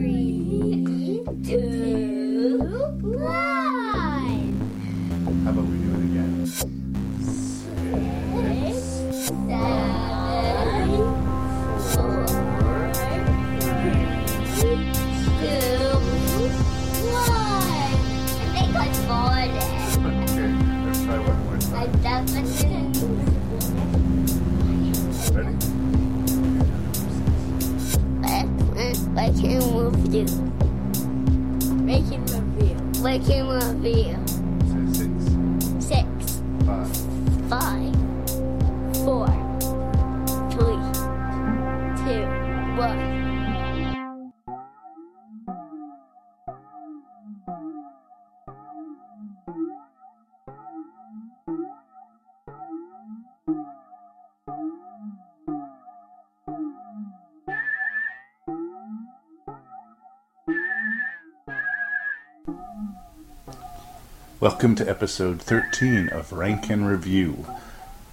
Three, two, Welcome to episode 13 of Rank and Review.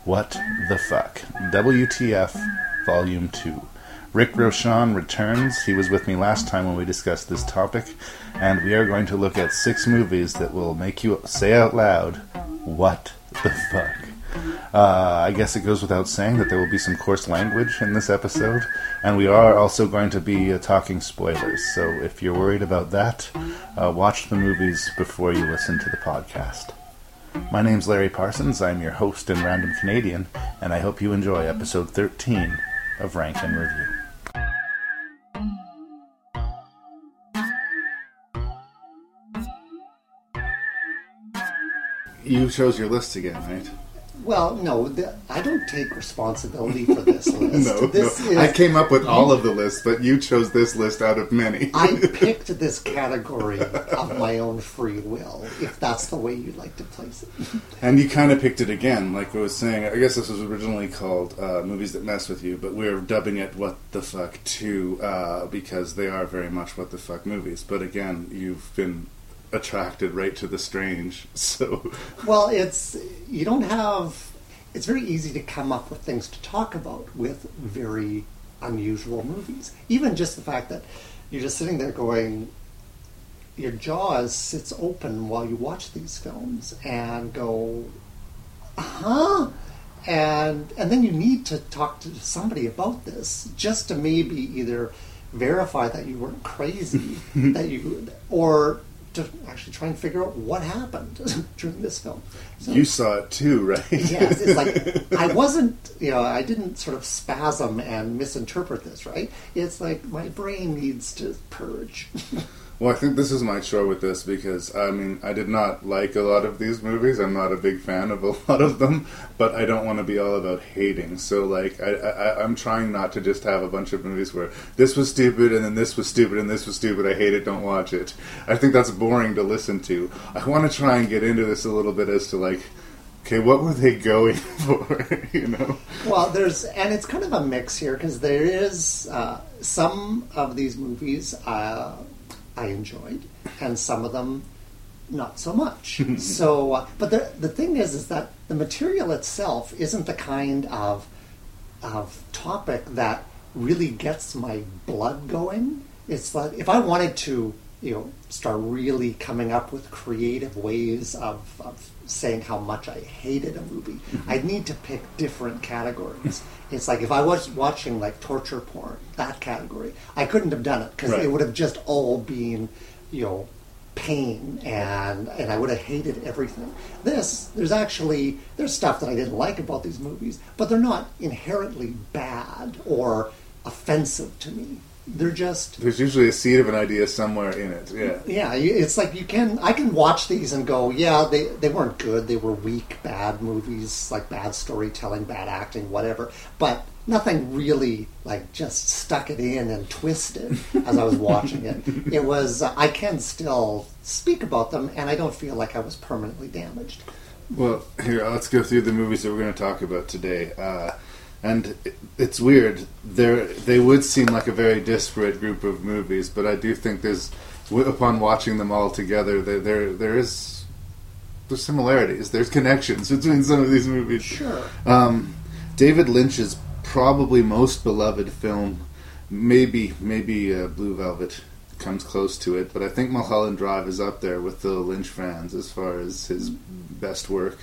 What the fuck? WTF Volume 2. Rick Rochon returns. He was with me last time when we discussed this topic, and we are going to look at six movies that will make you say out loud, What the fuck? Uh, I guess it goes without saying that there will be some coarse language in this episode, and we are also going to be uh, talking spoilers. So if you're worried about that, uh, watch the movies before you listen to the podcast. My name's Larry Parsons. I'm your host and random Canadian, and I hope you enjoy episode 13 of Rank and Review. You chose your list again, right? Well, no, th- I don't take responsibility for this list. No, this no. is, I came up with all of the lists, but you chose this list out of many. I picked this category of my own free will, if that's the way you'd like to place it. And you kind of picked it again, like I was saying. I guess this was originally called uh, "Movies That Mess with You," but we're dubbing it "What the Fuck" too, uh, because they are very much "What the Fuck" movies. But again, you've been attracted right to the strange, so Well, it's you don't have. It's very easy to come up with things to talk about with very unusual movies. Even just the fact that you're just sitting there going, your jaw sits open while you watch these films and go, huh? And and then you need to talk to somebody about this just to maybe either verify that you weren't crazy, that you or to actually try and figure out what happened during this film. So, you saw it too, right? yes, it's like I wasn't, you know, I didn't sort of spasm and misinterpret this, right? It's like my brain needs to purge. Well, I think this is my chore with this because I mean I did not like a lot of these movies. I'm not a big fan of a lot of them, but I don't want to be all about hating. So like I, I I'm trying not to just have a bunch of movies where this was stupid and then this was stupid and this was stupid. I hate it. Don't watch it. I think that's boring to listen to. I want to try and get into this a little bit as to like. Okay, what were they going for? you know, Well, there's and it's kind of a mix here because there is uh, some of these movies uh, I enjoyed, and some of them not so much. so, uh, but the the thing is, is that the material itself isn't the kind of of topic that really gets my blood going. It's like if I wanted to, you know, start really coming up with creative ways of, of saying how much I hated a movie, mm-hmm. I'd need to pick different categories. Mm-hmm. It's like if I was watching like torture porn, that category, I couldn't have done it because Right. it would have just all been, you know, pain and and I would have hated everything. This there's actually there's stuff that I didn't like about these movies, but they're not inherently bad or offensive to me. They're just there's usually a seed of an idea somewhere in it. Yeah. yeah, it's like you can I can watch these and go, yeah, they they weren't good. They were weak, bad movies, like bad storytelling, bad acting, whatever. But nothing really like just stuck it in and twisted as I was watching it. It was uh, I can still speak about them, and I don't feel like I was permanently damaged. Well, here let's go through the movies that we're going to talk about today. Uh, and it's weird. They they would seem like a very disparate group of movies, but I do think there's, upon watching them all together, there there there is there's similarities. There's connections between some of these movies. Sure. Um, David Lynch's probably most beloved film, maybe maybe uh, Blue Velvet, comes close to it, but I think Mulholland Drive is up there with the Lynch fans as far as his best work.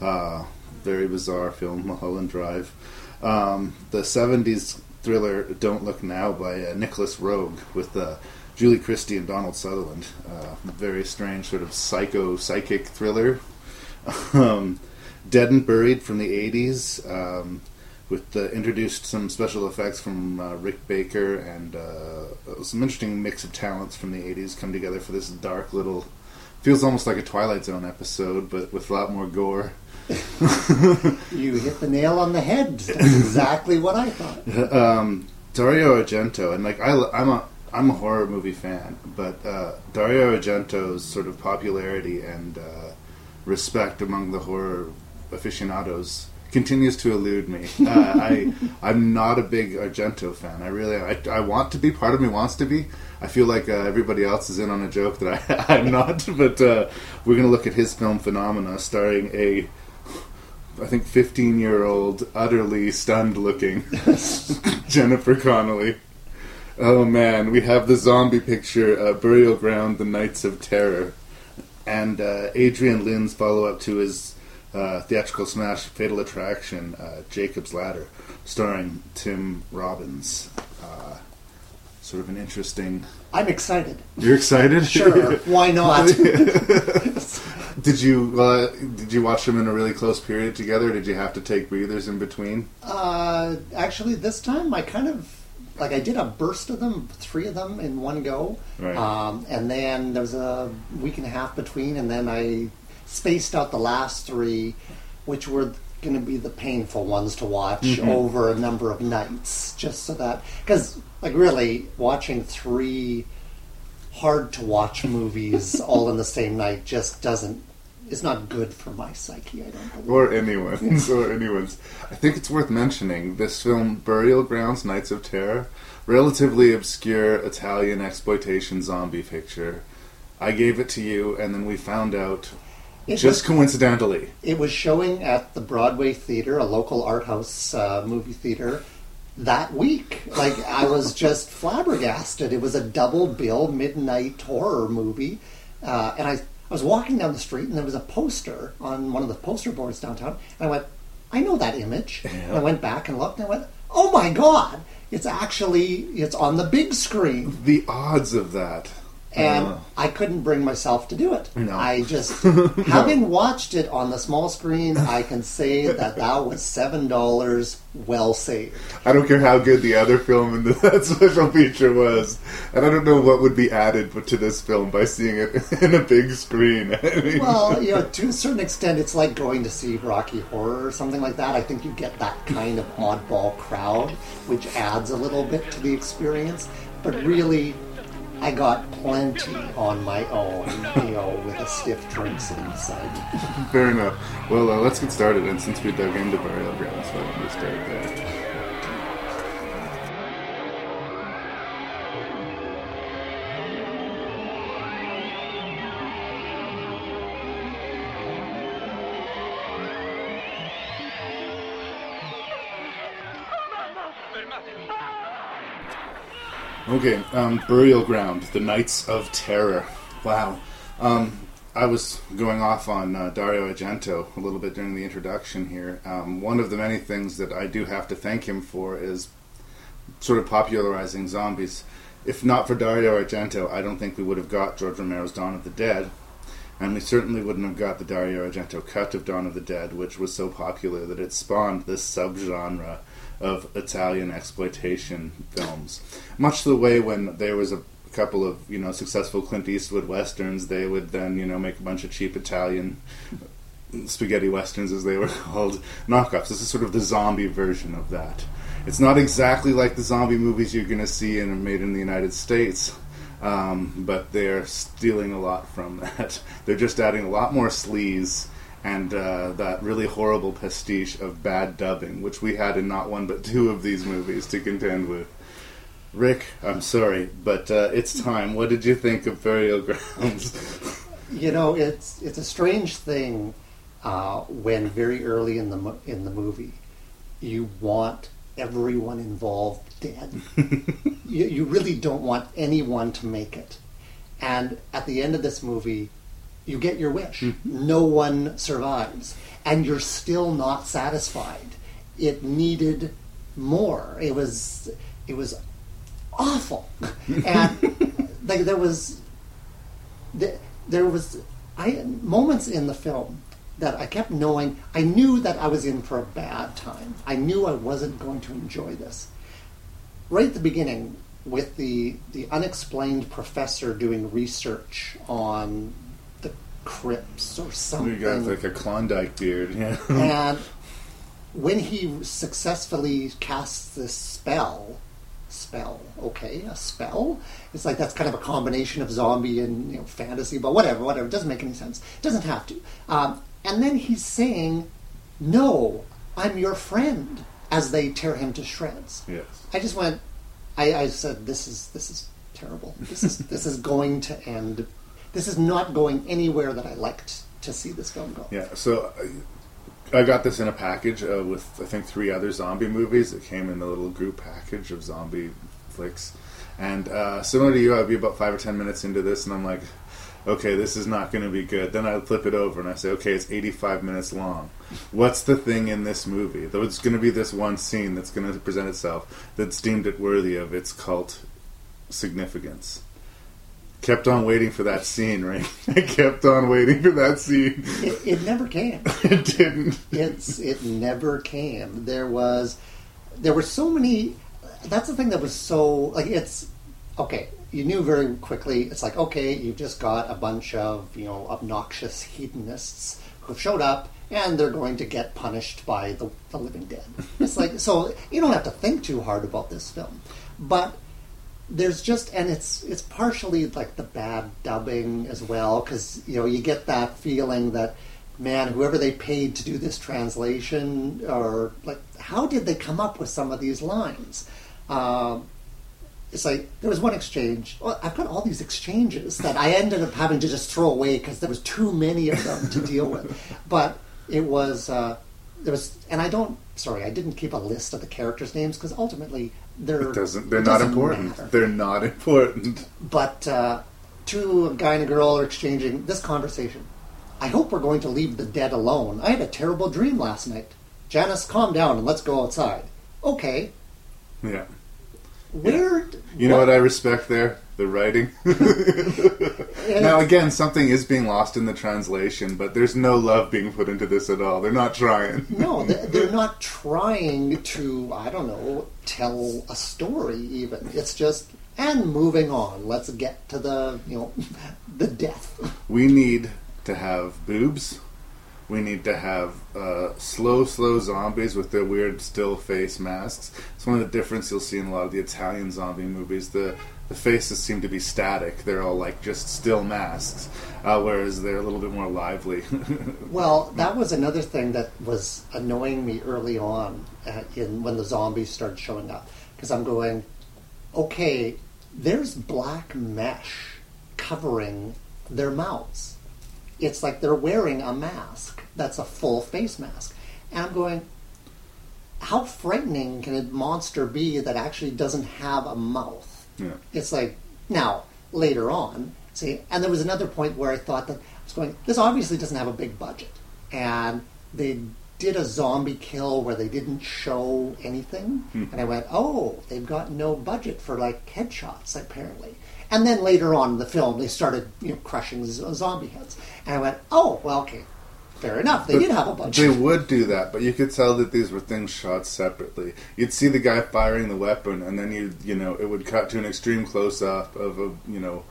Uh, very bizarre film, Mulholland Drive. Um, the 70s thriller Don't Look Now by uh, Nicolas Roeg with uh, Julie Christie and Donald Sutherland. Uh, very strange, sort of psycho psychic thriller. um, Dead and Buried from the 80s. Um, with uh, introduced some special effects from uh, Rick Baker and uh, some interesting mix of talents from the 80s come together for this dark little feels almost like a Twilight Zone episode but with a lot more gore. You hit the nail on the head. That's exactly what I thought. um, Dario Argento and like I, am a I'm a horror movie fan, but uh, Dario Argento's sort of popularity and uh, respect among the horror aficionados continues to elude me. Uh, I I'm not a big Argento fan. I really I, I want to be. Part of me wants to be. I feel like uh, everybody else is in on a joke that I, I'm not. But uh, we're going to look at his film Phenomena, starring a I think 15 year old, utterly stunned looking Jennifer Connelly. Oh man, we have the zombie picture, uh, Burial Ground, The Nights of Terror, and uh, Adrian Lyne's follow up to his uh, theatrical smash Fatal Attraction, uh, Jacob's Ladder, starring Tim Robbins. Uh, sort of an interesting. I'm excited. You're excited? Sure, why not? did you uh, did you watch them in a really close period together? Did you have to take breathers in between? Uh, actually, this time I kind of like I did a burst of them, three of them in one go, Right. um, and then there was a week and a half between, and then I spaced out the last three, which were going to be the painful ones to watch Mm-hmm. over a number of nights, just so that because like really watching three hard to watch movies all in the same night just doesn't is not good for my psyche. I don't believe. or anyone's or anyone's. I think it's worth mentioning this film, Burial Grounds: Nights of Terror, relatively obscure Italian exploitation zombie picture. I gave it to you, and then we found out It just was- coincidentally. It was showing at the Broadway Theater, a local art house uh, movie theater, that week. Like I was just flabbergasted. It was a double bill midnight horror movie, uh, and I, I was walking down the street and there was a poster on one of the poster boards downtown, and I went, I know that image. And I went back and looked, and I went, Oh my god! It's actually it's on the big screen. The odds of that. And Uh, I couldn't bring myself to do it. No. I just, having watched it on the small screen, I can say that that was seven dollars well saved. I don't care how good the other film in that special feature was, and I don't know what would be added to this film by seeing it in a big screen. I mean, Well, you know, to a certain extent, it's like going to see Rocky Horror or something like that. I think you get that kind of oddball crowd, which adds a little bit to the experience. But really, I got plenty on my own, you know, with a stiff drink inside. Fair enough. Well, uh, let's get started. And since we dug into Burial Grounds, why don't start there? Okay, um, Burial Ground, The Nights of Terror. Wow. Um, I was going off on uh, Dario Argento a little bit during the introduction here. Um, one of the many things that I do have to thank him for is sort of popularizing zombies. If not for Dario Argento, I don't think we would have got George Romero's Dawn of the Dead, and we certainly wouldn't have got the Dario Argento cut of Dawn of the Dead, which was so popular that it spawned this subgenre of Italian exploitation films. Much the way when there was a couple of you know successful Clint Eastwood westerns, they would then you know make a bunch of cheap Italian spaghetti westerns, as they were called, knockoffs. This is sort of the zombie version of that. It's not exactly like the zombie movies you're going to see and are made in the United States, um, but they're stealing a lot from that. They're just adding a lot more sleaze and uh, that really horrible pastiche of bad dubbing, which we had in not one but two of these movies to contend with. Rick, I'm sorry, but uh, it's time. What did you think of Burial Grounds? You know, it's it's a strange thing uh, when very early in the in the movie you want everyone involved dead. you, you really don't want anyone to make it. And at the end of this movie, you get your wish. Mm-hmm. No one survives. And you're still not satisfied. It needed more. It was it was awful. And like there was there, there was I moments in the film that I kept knowing I knew that I was in for a bad time. I knew I wasn't going to enjoy this. Right at the beginning, with the the unexplained professor doing research on the crypts or You something, got like a Klondike beard. Yeah. and when he successfully casts this spell, spell, okay, a spell. It's like that's kind of a combination of zombie and you know fantasy, but whatever, whatever. It doesn't make any sense. It doesn't have to. Um, and then he's saying, "No, I'm your friend," as they tear him to shreds. yes. I just went. I, I said, "This is this is terrible. This is this is going to end. This is not going anywhere that I liked to see this film go." Yeah, so I, I got this in a package uh, with I think three other zombie movies. It came in a little group package of zombie flicks, and uh, similar to you, I'd be about five or ten minutes into this, and I'm like, okay, this is not going to be good. Then I flip it over and I say, okay, it's 85 minutes long. What's the thing in this movie? It's going to be this one scene that's going to present itself that's deemed it worthy of its cult significance. Kept on waiting for that scene, right? I kept on waiting for that scene. It, it never came. it didn't. It's it never came. There was there were so many. That's the thing that was so like it's okay. You knew very quickly. It's like okay, you've just got a bunch of you know obnoxious hedonists who've showed up and they're going to get punished by the, the living dead. It's like so you don't have to think too hard about this film, but there's just and it's it's partially like the bad dubbing as well because you know you get that feeling that man whoever they paid to do this translation or like how did they come up with some of these lines? Um, it's like there was one exchange well, i've got all these exchanges that i ended up having to just throw away because there was too many of them to deal with. But it was uh, there was and i don't sorry i didn't keep a list of the characters names because ultimately they're It doesn't. They're it not doesn't important. matter. They're not important. But uh, two a guy and a girl are exchanging this conversation. I hope we're going to leave the dead alone. I had a terrible dream last night. Janice, calm down and let's go outside. Okay, Yeah. Where? You know what I respect there? The writing. now again, something is being lost in the translation, but there's no love being put into this at all. They're not trying. No, they're not trying to. I don't know, tell a story. Even it's just and moving on. Let's get to the you know the death. We need to have boobs. We need to have uh, slow, slow zombies with their weird still face masks. It's one of the difference you'll see in a lot of the Italian zombie movies. The the faces seem to be static. They're all like just still masks, uh, whereas they're a little bit more lively. Well, that was another thing that was annoying me early on uh, in when the zombies started showing up because I'm going, okay, there's black mesh covering their mouths. It's like they're wearing a mask that's a full face mask, and I'm going, how frightening can a monster be that actually doesn't have a mouth? yeah. It's like now later on, see, and there was another point where I thought that I was going. This obviously doesn't have a big budget, and they did a zombie kill where they didn't show anything, hmm. and I went, oh, they've got no budget for like headshots apparently. And then later on in the film, they started you know crushing zombie heads, and I went, oh, well, okay, fair enough. They did have a budget. They would do that, but you could tell that these were things shot separately. You'd see the guy firing the weapon, and then you you know it would cut to an extreme close up of a you know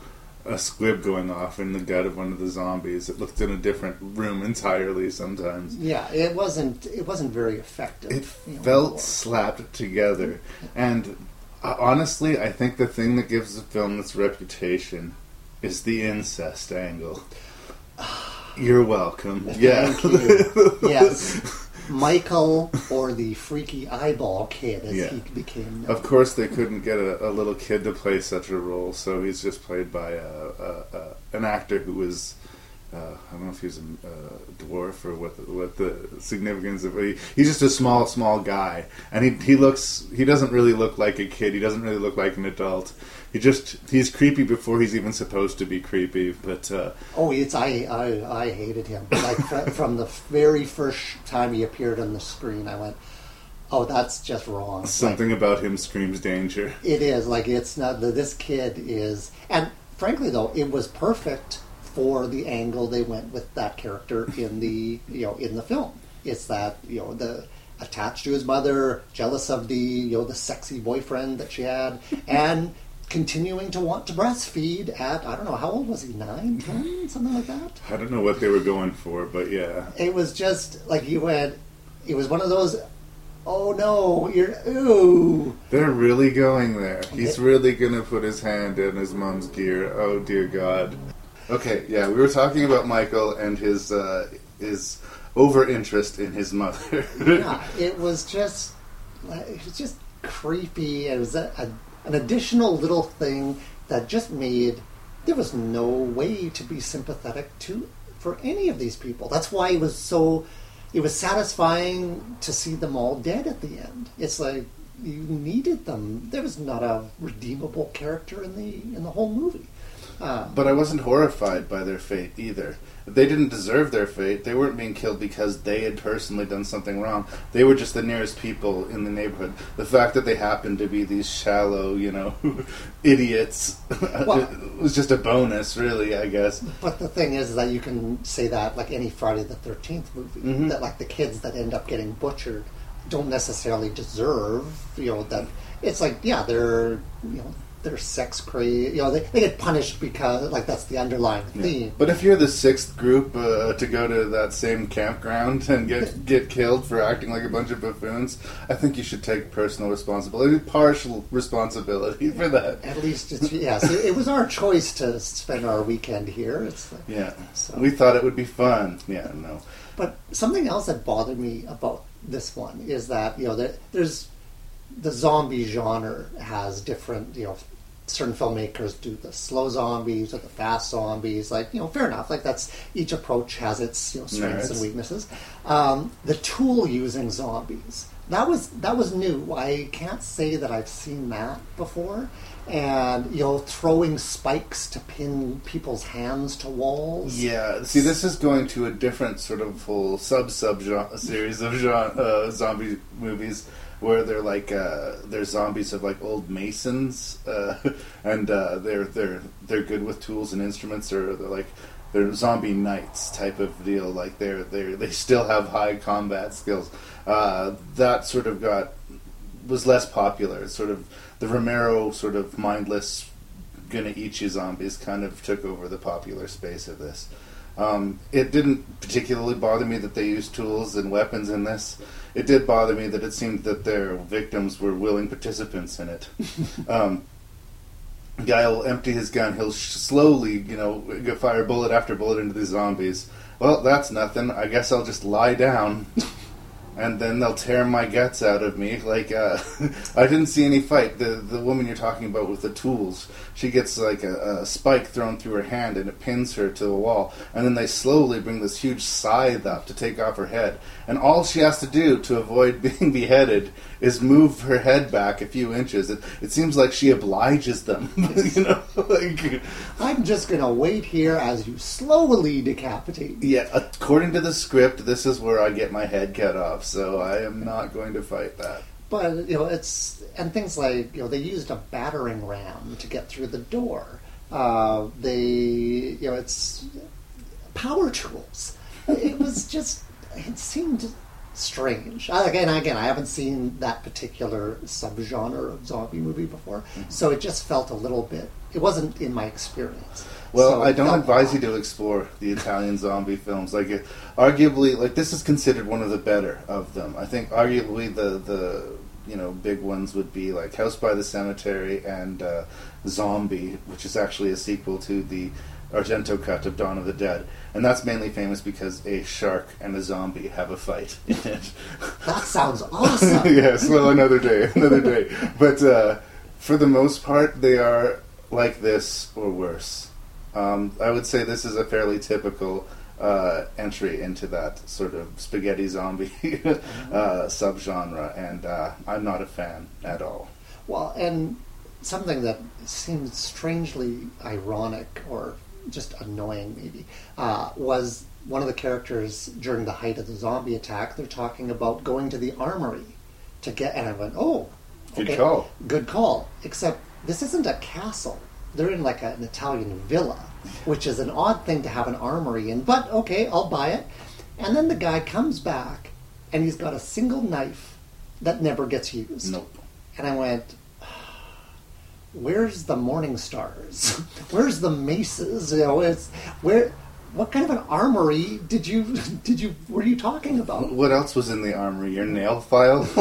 a squib going off in the gut of one of the zombies. It looked in a different room entirely sometimes. yeah, it wasn't. It wasn't very effective. It you know, felt slapped together, and uh, honestly, I think the thing that gives the film its reputation is the incest angle. You're welcome. Yeah. You. yes. Michael or the freaky eyeball kid as Yeah. he became known. Of course, they couldn't get a, a little kid to play such a role, so he's just played by a, a, a, an actor who was uh, I don't know if he's a uh, dwarf or what the, what the significance of he, he's just a small small guy and he he looks he doesn't really look like a kid he doesn't really look like an adult he just he's creepy before he's even supposed to be creepy but uh, Oh, it's I I, I hated him. Like fr- from the very first time he appeared on the screen, I went, "Oh, that's just wrong." something about him screams danger it is like it's not. This kid is, and frankly, though, it was perfect for the angle they went with that character in the you know in the film. It's that you know the attached to his mother, jealous of the you know the sexy boyfriend that she had, and continuing to want to breastfeed at I don't know how old was he nine, ten, mm-hmm. something like that. I don't know what they were going for but yeah it was just like you went. It was one of those. Oh no! You're ooh. They're really going there. He's really gonna put his hand in his mom's gear. Oh dear God. Okay, yeah, we were talking about Michael and his uh, his over interest in his mother. Yeah, it was just. It was just creepy. It was a, a, an additional little thing that just made there was no way to be sympathetic to for any of these people. That's why it was so. It was satisfying to see them all dead at the end. It's like you needed them. There was not a redeemable character in the in the whole movie. Uh, but I wasn't horrified by their fate either. They didn't deserve their fate. They weren't being killed because they had personally done something wrong. They were just the nearest people in the neighborhood. The fact that they happened to be these shallow, you know, idiots Well- was just a bonus, really, I guess. But the thing is that you can say that like any Friday the Thirteenth movie, Mhm. that like the kids that end up getting butchered don't necessarily deserve, you know, that it's like yeah they're you know they're sex crazy, you know they, they get punished because like that's the underlying theme. But if you're the sixth group uh, to go to that same campground and get get killed for acting like a bunch of buffoons, I think you should take personal responsibility, partial responsibility for that. At least it's yes, it, it was our choice to spend our weekend here. It's like, Yeah, So- we thought it would be fun. Yeah, no. But something else that bothered me about this one is that you know there, there's the zombie genre has different you know certain filmmakers do the slow zombies or the fast zombies like you know fair enough like that's each approach has its you know strengths Merits. and weaknesses. Um, the tool using zombies that was that was new. I can't say that i've seen that before. And you know throwing spikes to pin people's hands to walls. Yeah, see, this is going to a different sort of whole sub sub series of genre, uh, zombie movies where they're like uh, they're zombies of like old masons, uh, and uh, they're they're they're good with tools and instruments, or they're like they're zombie knights type of deal. Like they're they they still have high combat skills. Uh, that sort of got was less popular. Sort of the Romero sort of mindless gonna eat you zombies kind of took over the popular space of this. Um, it didn't particularly bother me that they used tools and weapons in this. It did bother me that it seemed that their victims were willing participants in it. um, guy will empty his gun. He'll sh- slowly, you know, fire bullet after bullet into these zombies. Well, that's nothing. I guess I'll just lie down. and then they'll tear my guts out of me. Like uh, I didn't see any fight. The the woman you're talking about with the tools, she gets like a, a spike thrown through her hand and it pins her to the wall. And then they slowly bring this huge scythe up to take off her head. And all she has to do to avoid being beheaded is move her head back a few inches. It, it seems like she obliges them. you know, like I'm just going to wait here as you slowly decapitate me. yeah. According to the script, this is where I get my head cut off. So I am not going to fight that. But you know, it's and things like you know they used a battering ram to get through the door. Uh, they you know it's power tools. It was just it seemed strange. I, again, again, I haven't seen that particular subgenre of zombie movie before, so it just felt a little bit. It wasn't in my experience. Well, So I don't felt advise you to explore the Italian zombie films. Like, it, arguably, like this is considered one of the better of them. I think arguably the the you know big ones would be like House by the Cemetery and uh, Zombie, which is actually a sequel to the Argento cut of Dawn of the Dead, and that's mainly famous because a shark and a zombie have a fight in it. That sounds awesome. yes, well, another day, another day. But uh, for the most part, they are like this or worse. Um, I would say this is a fairly typical uh, entry into that sort of spaghetti zombie uh, subgenre, and uh, I'm not a fan at all. Well, and something that seems strangely ironic or just annoying, maybe, uh, was one of the characters during the height of the zombie attack. They're talking about going to the armory to get, and I went, "Oh, Good call. good call." Except this isn't a castle; they're in like an Italian villa, which is an odd thing to have an armory in. But okay, I'll buy it. And then the guy comes back, and he's got a single knife that never gets used. Nope. And I went, "Where's the Morning Stars? Where's the maces? You know, it's where. What kind of an armory did you did you were you talking about? What else was in the armory? Your nail file?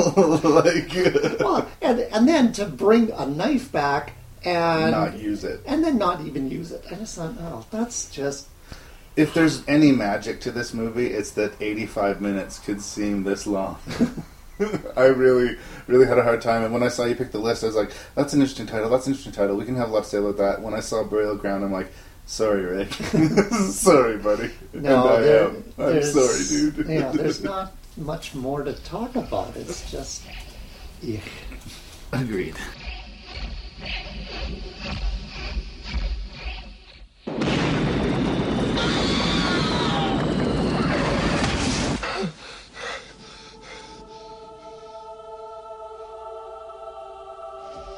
like, Well, and and then to bring a knife back and not use it. and then not even use it. I just thought, oh, that's just If there's any magic to this movie, it's that 85 minutes could seem this long. I really, really had a hard time. And when I saw you pick the list, I was like, that's an interesting title. That's an interesting title. We can have a lot to say about that. When I saw Burial Ground, I'm like, sorry, Rick. sorry, buddy. no. and I there- am. I'm sorry, dude. yeah, there's not much more to talk about. It's just. Yeah. Agreed.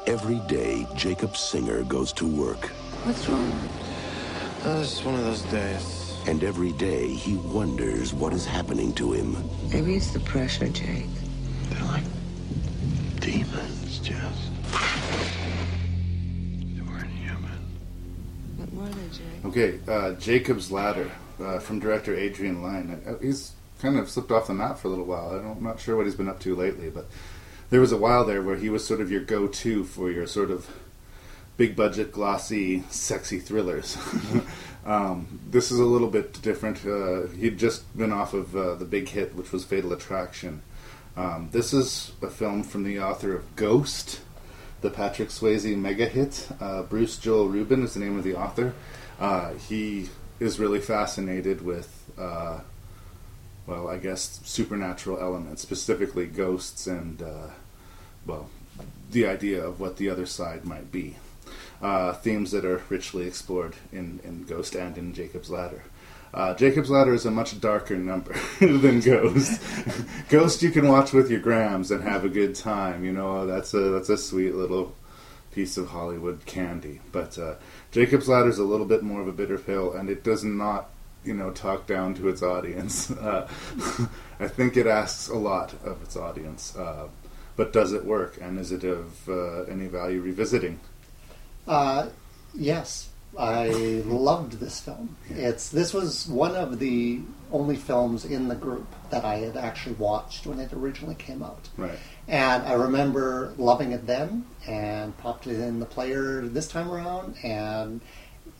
Every day, Jacob Singer goes to work, What's wrong? Uh, it's just one of those days. and every day he wonders what is happening to him. Maybe it's the pressure, Jake. They're like demons, Jess. Okay, uh, Jacob's Ladder uh, from director Adrian Lyne. Uh, He's kind of slipped off the map for a little while. I'm not sure what he's been up to lately, but there was a while there where he was sort of your go-to for your sort of big budget, glossy, sexy thrillers. um, this is a little bit different. Uh, he'd just been off of uh, the big hit, which was Fatal Attraction. Um, this is a film from the author of Ghost, the Patrick Swayze mega hit. Uh, Bruce Joel Rubin is the name of the author. Uh, he is really fascinated with, uh, well, I guess supernatural elements, specifically ghosts and, uh, well, the idea of what the other side might be. Uh, themes that are richly explored in, in Ghost and in Jacob's Ladder. Uh, Jacob's Ladder is a much darker number than Ghost. Ghost you can watch with your grams and have a good time. You know that's a that's a sweet little piece of Hollywood candy. But uh, Jacob's Ladder is a little bit more of a bitter pill, and it does not you know talk down to its audience. Uh, I think it asks a lot of its audience. Uh, but does it work, and is it of uh, any value revisiting? Uh, yes, I loved this film. It's this was one of the only films in the group that I had actually watched when it originally came out. Right. And I remember loving it then and popped it in the player this time around, and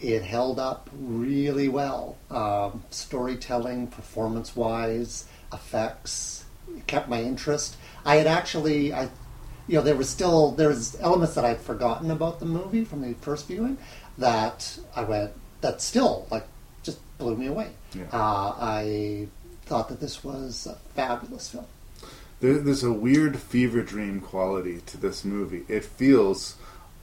it held up really well. Um, storytelling, performance wise, effects, it kept my interest. I had actually, I, you know, there was still there was elements that I'd forgotten about the movie from the first viewing that I went that still like just blew me away. Yeah. Uh, I thought that this was a fabulous film. There, there's a weird fever dream quality to this movie. It feels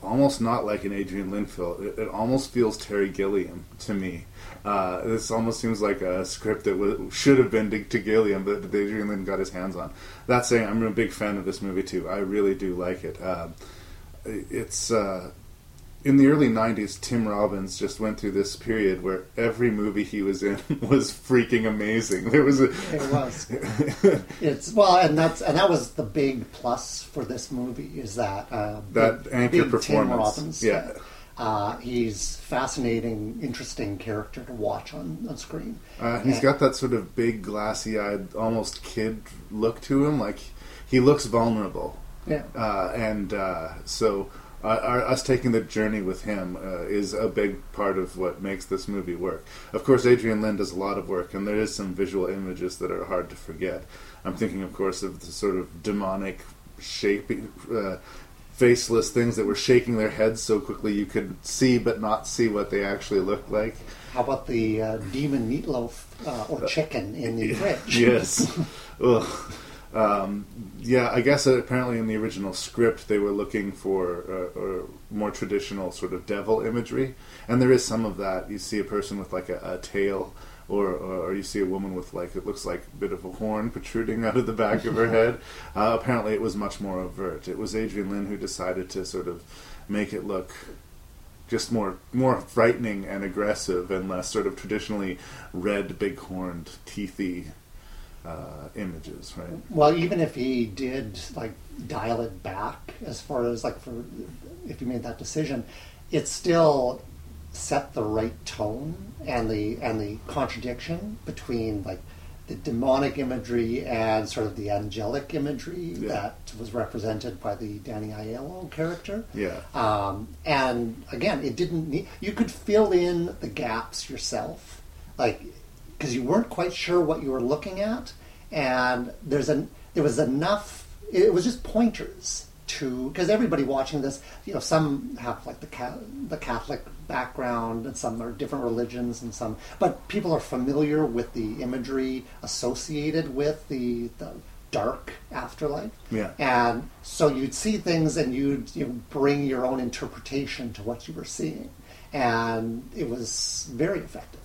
almost not like an Adrian Lyne film. It, it almost feels Terry Gilliam to me. Uh, this almost seems like a script that w- should have been to, to Gilliam, but, Adrian Lyne got his hands on. That saying, I'm a big fan of this movie too. I really do like it. Um it's uh, in the early '90s. Tim Robbins just went through this period where every movie he was in was freaking amazing. There was a It was. it's well, and that's and that was the big plus for this movie is that uh, That big- anchor big performance. Tim Robbins. Yeah. uh, he's fascinating, interesting character to watch on, on screen. Uh, he's And- got that sort of big, glassy-eyed, almost kid look to him. Like he looks vulnerable, yeah. uh, and uh, so uh, our, us taking the journey with him uh, is a big part of what makes this movie work. Of course, Adrian Lyne does a lot of work, and there is some visual images that are hard to forget. I'm thinking, of course, of the sort of demonic shape. Uh, faceless things that were shaking their heads so quickly you could see but not see what they actually looked like. How about the uh, demon meatloaf uh, or chicken in the fridge? yes. Ugh. Um, yeah, I guess uh, apparently in the original script they were looking for uh, uh, more traditional sort of devil imagery, and there is some of that. You see a person with like a, a tail, or, or you see a woman with like it looks like a bit of a horn protruding out of the back of her head. Uh, apparently, it was much more overt. It was Adrian Lyne who decided to sort of make it look just more more frightening and aggressive and less sort of traditionally red, big horned, teethy uh, images, right? Well, even if he did like dial it back as far as like for if he made that decision, it still set the right tone and the and the contradiction between like the demonic imagery and sort of the angelic imagery Yeah. that was represented by the Danny Aiello character. Yeah. Um, and again, it didn't need, you could fill in the gaps yourself, like, because you weren't quite sure what you were looking at. And there's an, there was enough, it was just pointers to, because everybody watching this, you know, some have like the, the Catholic background and some are different religions and some, but people are familiar with the imagery associated with the, the dark afterlife. Yeah. And so you'd see things and you'd you know, bring your own interpretation to what you were seeing. And it was very effective.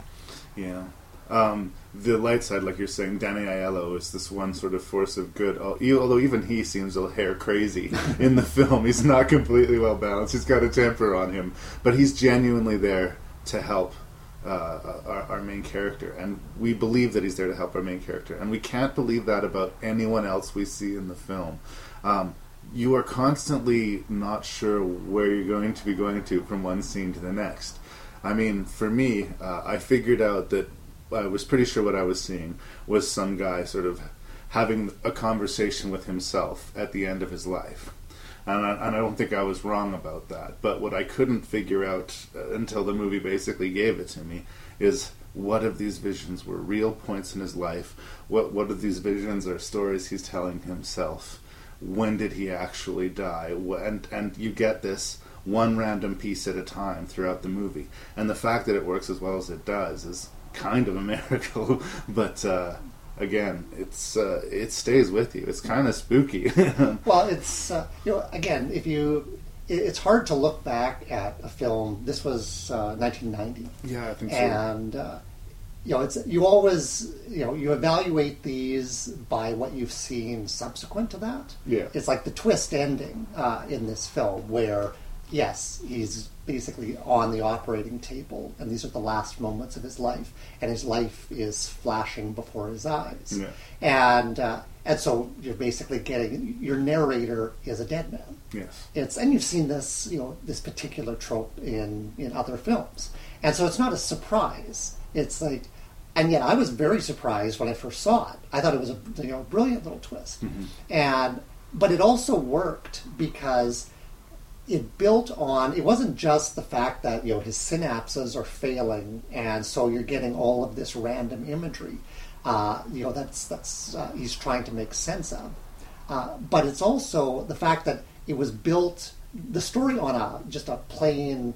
Yeah. Um, the light side, like you're saying, Danny Aiello is this one sort of force of good. Although even he seems a little hair crazy in the film, he's not completely well balanced. He's got a temper on him, but he's genuinely there to help uh, our, our main character, and we believe that he's there to help our main character, and we can't believe that about anyone else we see in the film. Um, you are constantly not sure where you're going to be going to from one scene to the next. I mean, for me, uh, I figured out that I was pretty sure what I was seeing was some guy sort of having a conversation with himself at the end of his life. And I, and I don't think I was wrong about that. But what I couldn't figure out uh, until the movie basically gave it to me is what of these visions were real points in his life? What what of these visions are stories he's telling himself? When did he actually die? And and you get this one random piece at a time throughout the movie. And the fact that it works as well as it does is kind of a miracle. but uh, again, it's uh, it stays with you. It's kind of spooky. Well, it's, uh, you know, again, if you, it- it's hard to look back at a film. This was uh, 1990. yeah, I think so. and uh, you know it's you always you know you evaluate these by what you've seen subsequent to that Yeah. it's like the twist ending uh, in this film where yes he's basically on the operating table and these are the last moments of his life and his life is flashing before his eyes. Yeah. and uh, and so you're basically getting your narrator is a dead man. Yes. it's and you've seen this you know this particular trope in in other films. And so it's not a surprise. It's like and yet i was very surprised when i first saw it. I thought it was a you know brilliant little twist. And but it also worked because it built on it wasn't just the fact that you know his synapses are failing and so you're getting all of this random imagery uh, you know that's that's uh, he's trying to make sense of. Uh, but it's also the fact that it was built the story on a just a plain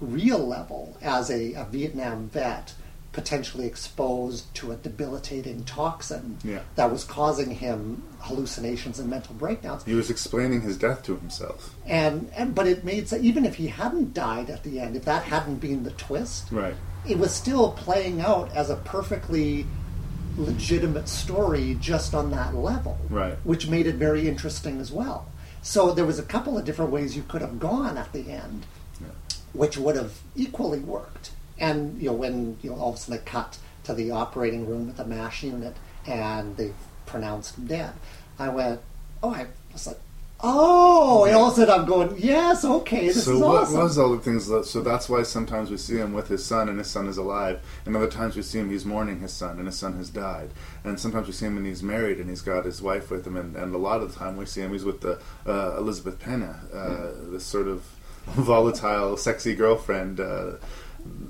real level as a, a Vietnam vet potentially exposed to a debilitating toxin Yeah. that was causing him hallucinations and mental breakdowns He was explaining his death to himself. and, and but it made sense even if he hadn't died at the end if that hadn't been the twist Right. it was still playing out as a perfectly legitimate story just on that level Right. which made it very interesting as well so there was a couple of different ways you could have gone at the end which would have equally worked and you know when you know all of a sudden they cut to the operating room with the mash unit and they pronounced him dead. I went oh i was like oh and all of a sudden i'm going yes okay this so is what awesome. was all the things that, so that's why sometimes we see him with his son and his son is alive. And other times we see him he's mourning his son and his son has died. And sometimes we see him and he's married and he's got his wife with him. And, and a lot of the time we see him he's with the uh, elizabeth pena uh, this sort of volatile sexy girlfriend uh,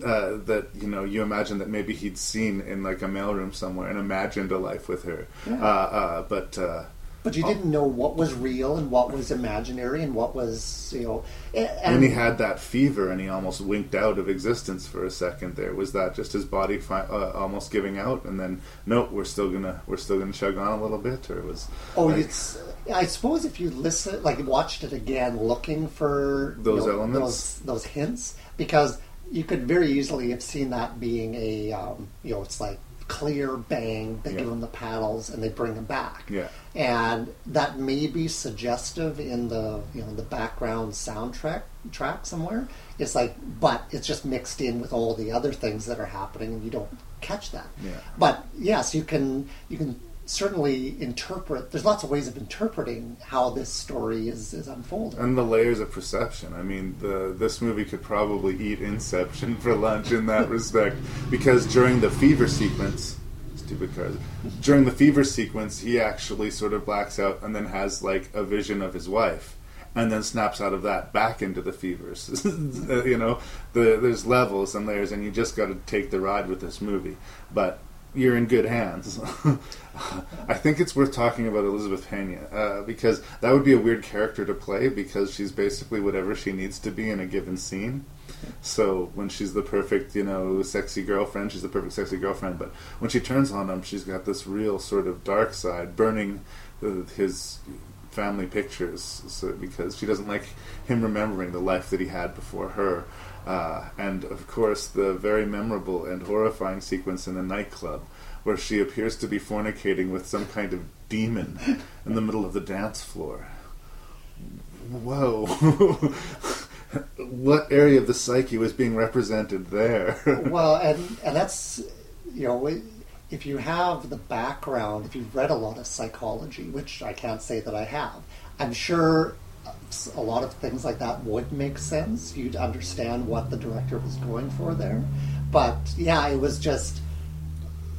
uh, that you know you imagine that maybe he'd seen in like a mailroom somewhere and imagined a life with her Yeah. uh, uh, but uh, But you didn't know what was real and what was imaginary and what was you know. a- And he had that fever and he almost winked out of existence for a second there was that just his body fi- uh, almost giving out and then nope we're still gonna we're still gonna chug on a little bit or it was Oh, like- it's. I suppose if you listen, like watched it again, looking for you Those know, elements? those those hints, because you could very easily have seen that being a, um, you know, it's like clear bang. They Yeah. give them the paddles and they bring them back. Yeah. and that may be suggestive in the you know the background soundtrack track somewhere. It's like, but it's just mixed in with all the other things that are happening, and you don't catch that. Yeah. But yes, you can you can certainly interpret. There's lots of ways of interpreting how this story is is unfolding. and the layers of perception. I mean, the this movie could probably eat Inception for lunch in that respect because during the fever sequence, stupid cars. During the fever sequence, he actually sort of blacks out and then has like a vision of his wife, and then snaps out of that back into the fevers. you know, the, there's levels and layers, and you just got to take the ride with this movie. But you're in good hands. I think it's worth talking about Elizabeth Pena uh, because that would be a weird character to play because she's basically whatever she needs to be in a given scene. So when she's the perfect, you know, sexy girlfriend, she's the perfect sexy girlfriend. But when she turns on him, she's got this real sort of dark side, burning his family pictures so, because she doesn't like him remembering the life that he had before her. Uh, and of course, the very memorable and horrifying sequence in the nightclub where she appears to be fornicating with some kind of demon in the middle of the dance floor. Whoa. what area of the psyche was being represented there? well, and and that's you know if you have the background, if you've read a lot of psychology, which I can't say that I have, I'm sure a lot of things like that would make sense. You'd understand what the director was going for there, but yeah, it was just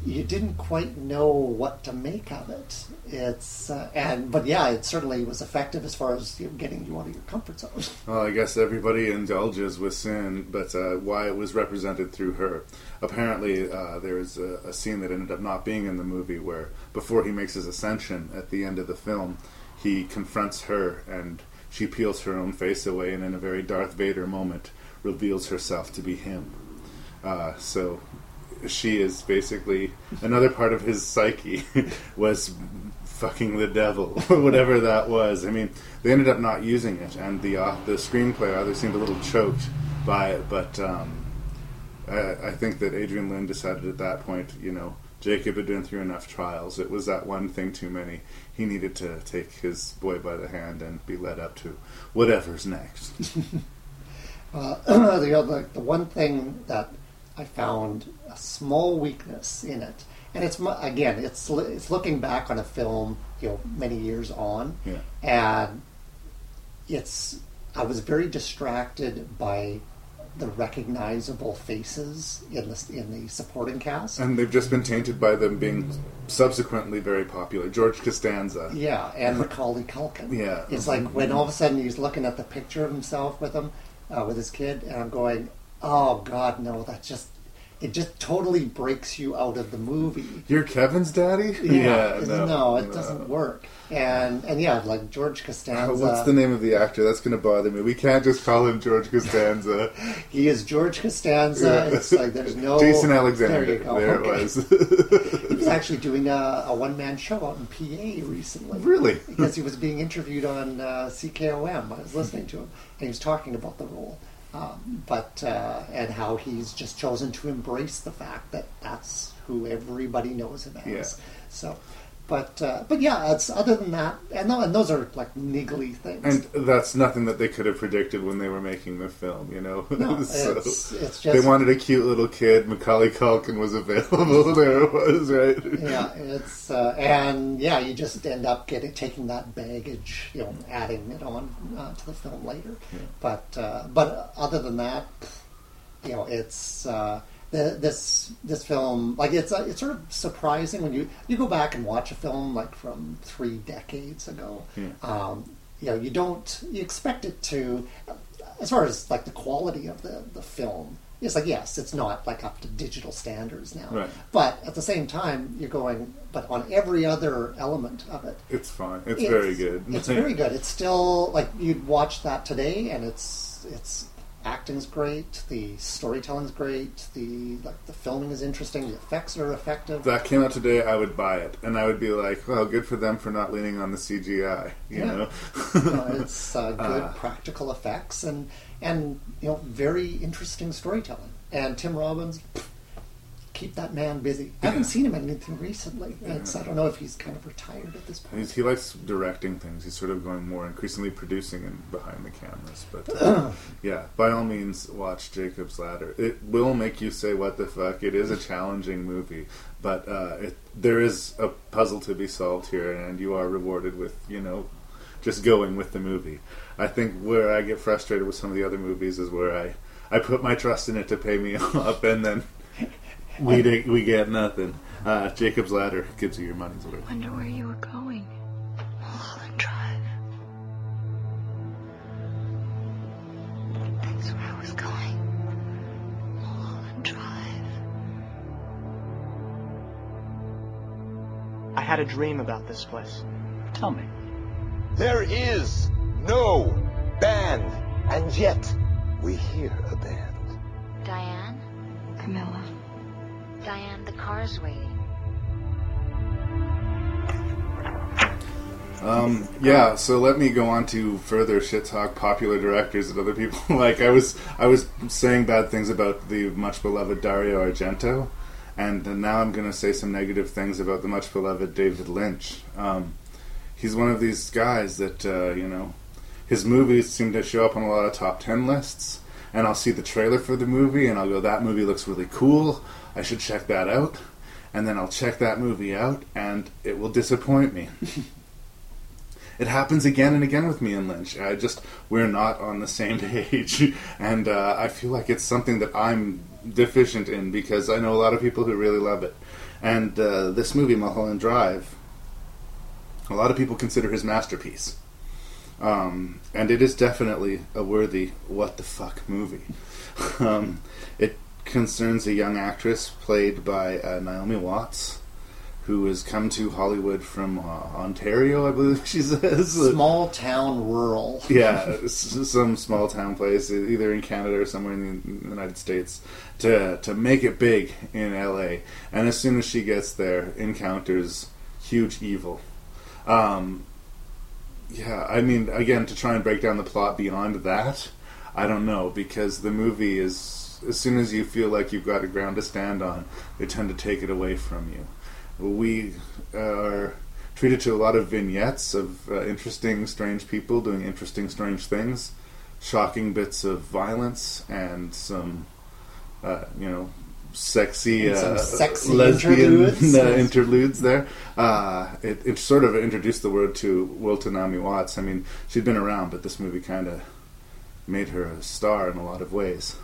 you didn't quite know what to make of it. It's uh, and but yeah, it certainly was effective as far as you know, getting you out of your comfort zone. Well, I guess everybody indulges with sin, but uh, why it was represented through her. Apparently, uh, there is a, a scene that ended up not being in the movie where, before he makes his ascension at the end of the film, he confronts her and she peels her own face away, and in a very Darth Vader moment, reveals herself to be him. Uh, so she is basically another part of his psyche was fucking the devil, whatever that was. I mean, they ended up not using it, and the uh, the screenplay either seemed a little choked by it, but um, I, I think that Adrian Lyne decided at that point, you know, Jacob had been through enough trials. It was that one thing too many. He needed to take his boy by the hand and be led up to whatever's next. Uh, the other, the one thing that I found a small weakness in it, and it's again, it's it's looking back on a film, you know, many years on, Yeah. and it's I was very distracted by the recognizable faces in the in the supporting cast. And they've just been tainted by them being subsequently very popular. George Costanza. Yeah, and Macaulay Culkin. Yeah. it's like when all of a sudden he's looking at the picture of himself with him, uh, with his kid, and I'm going, "Oh God, no! That just it just totally breaks you out of the movie." You're Kevin's daddy? Yeah, no, no, it doesn't work. And and yeah, like George Costanza. What's the name of the actor? That's going to bother me. We can't just call him George Costanza. He is George Costanza. Yeah. It's like there's no Jason Alexander. There, you go. There Okay. it was. He was actually doing a, a one man show out in PA recently. Really? because he was being interviewed on uh, CKOM. I was listening to him, and he was talking about the role, um, but uh, and how he's just chosen to embrace the fact that that's who everybody knows him as. Yeah. So, but uh, but yeah, it's other than that, and, and those are like niggly things. and that's nothing that they could have predicted when they were making the film, you know? No, so it's- it's they wanted a cute little kid. Macaulay Culkin was available. there it was, right? yeah, it's uh, and yeah, you just end up getting taking that baggage, you know, adding it on uh, to the film later. But uh, but other than that, you know, it's uh, the, this this film like it's uh, it's sort of surprising when you you go back and watch a film like from three decades ago. Yeah. Um, you know, you don't you expect it to, as far as like the quality of the the film. it's like yes, it's not like up to digital standards now, Right. but at the same time, you're going, but on every other element of it, It's fine. It's, very good. It's very good. It's still like you'd watch that today, and it's it's acting's great, the storytelling's great, the like the filming is interesting, the effects are effective. If that came out today, I would buy it, and I would be like, "Well, good for them for not leaning on the CGI." You Yeah. know, it's uh, good Ah. practical effects and and you know very interesting storytelling. And Tim Robbins, pff, keep that man busy. I haven't seen him in anything recently. I don't know if he's kind of retired at this point. He's, he likes directing things. He's sort of going more increasingly producing and behind the cameras. But uh, yeah, by all means, watch Jacob's Ladder. It will make you say, "What the fuck?" It is a challenging movie, but uh, it, there is a puzzle to be solved here, and you are rewarded with you know just going with the movie. I think where I get frustrated with some of the other movies is where I I put my trust in it to pay me up, and then. We, di- we get nothing. Uh, Jacob's Ladder gives you your money's worth. Wonder where you were going. Mulholland Drive. That's where I was going. Mulholland Drive. I had a dream about this place. Tell me. There is no band, and yet we hear a band. Diane? Camilla. Diane, the car's waiting. Um, yeah, so let me go on to further shit talk popular directors and other people like. I was I was saying bad things about the much beloved Dario Argento, and now I'm to say some negative things about the much beloved David Lynch. Um, he's one of these guys that uh, you know his movies seem to show up on a lot of top ten lists, and I'll see the trailer for the movie and I'll go, that movie looks really cool. I should check that out, and then I'll check that movie out, and it will disappoint me. it happens again and again with me and Lynch. I just we're not on the same page, and uh, I feel like it's something that I'm deficient in because I know a lot of people who really love it. And uh, this movie, Mulholland Drive, a lot of people consider his masterpiece, um, and it is definitely a worthy what the fuck movie. um, concerns a young actress played by uh, Naomi Watts who has come to Hollywood from uh, Ontario, I believe she says. Small town, rural. yeah, some small town place, either in Canada or somewhere in the United States, to to make it big in LA. And as soon as she gets there, encounters huge evil. Um, yeah, I mean, again, to try and break down the plot beyond that, I don't know because the movie is. As soon as you feel like you've got a ground to stand on, they tend to take it away from you we are treated to a lot of vignettes of uh, interesting, strange people doing interesting, strange things, shocking bits of violence, and some, uh, you know, sexy, uh, sexy lesbian interludes. uh, interludes there. Uh, it, it sort of introduced the word to Wilton Naomi Watts. I mean, she'd been around, but this movie kind of made her a star in a lot of ways.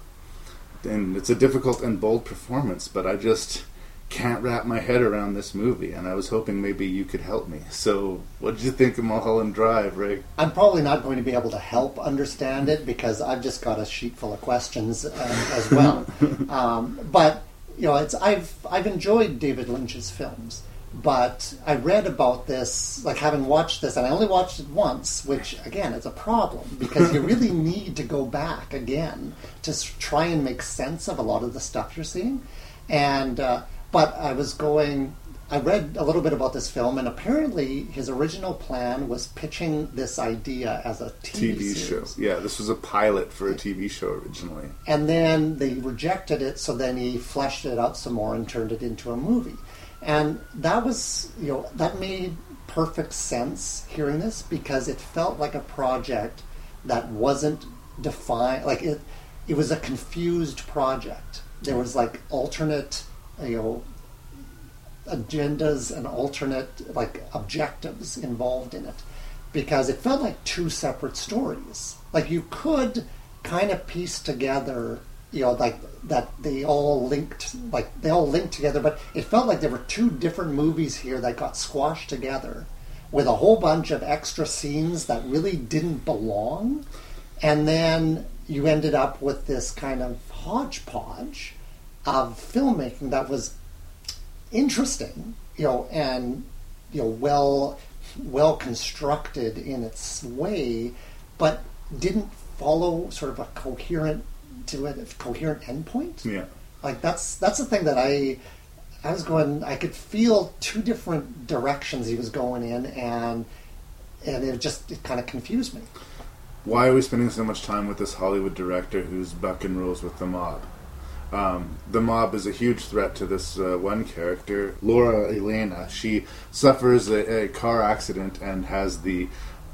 And it's a difficult and bold performance, but I just can't wrap my head around this movie, and I was hoping maybe you could help me. So, what did you think of Mulholland Drive, Rick? I'm probably not going to be able to help understand it because I've just got a sheet full of questions uh, as well. um, but you know, it's I've I've enjoyed David Lynch's films, but I read about this, like having watched this, and I only watched it once, which again is a problem because you really need to go back again to try and make sense of a lot of the stuff you're seeing, and. Uh, but I was going. I read a little bit about this film, and apparently his original plan was pitching this idea as a TV, TV show. Yeah, this was a pilot for a TV show originally. And then they rejected it, so then he fleshed it out some more and turned it into a movie. And that was, you know, that made perfect sense hearing this because it felt like a project that wasn't defined. Like it, it was a confused project. There was like alternate, you know, agendas and alternate like objectives involved in it because it felt like two separate stories. Like you could kind of piece together, you know, like that they all linked, like they all linked together, but it felt like there were two different movies here that got squashed together with a whole bunch of extra scenes that really didn't belong. and then you ended up with this kind of hodgepodge of filmmaking that was interesting, you know, and you know, well, well constructed in its way, but didn't follow sort of a coherent to a coherent endpoint. Yeah. Like that's that's the thing that I I was going. I could feel two different directions he was going in, and and it just it kind of confused me. Why are we spending so much time with this Hollywood director who's bucking rules with the mob? Um, the mob is a huge threat to this uh, one character, Laura Elena. She suffers a, a car accident and has the,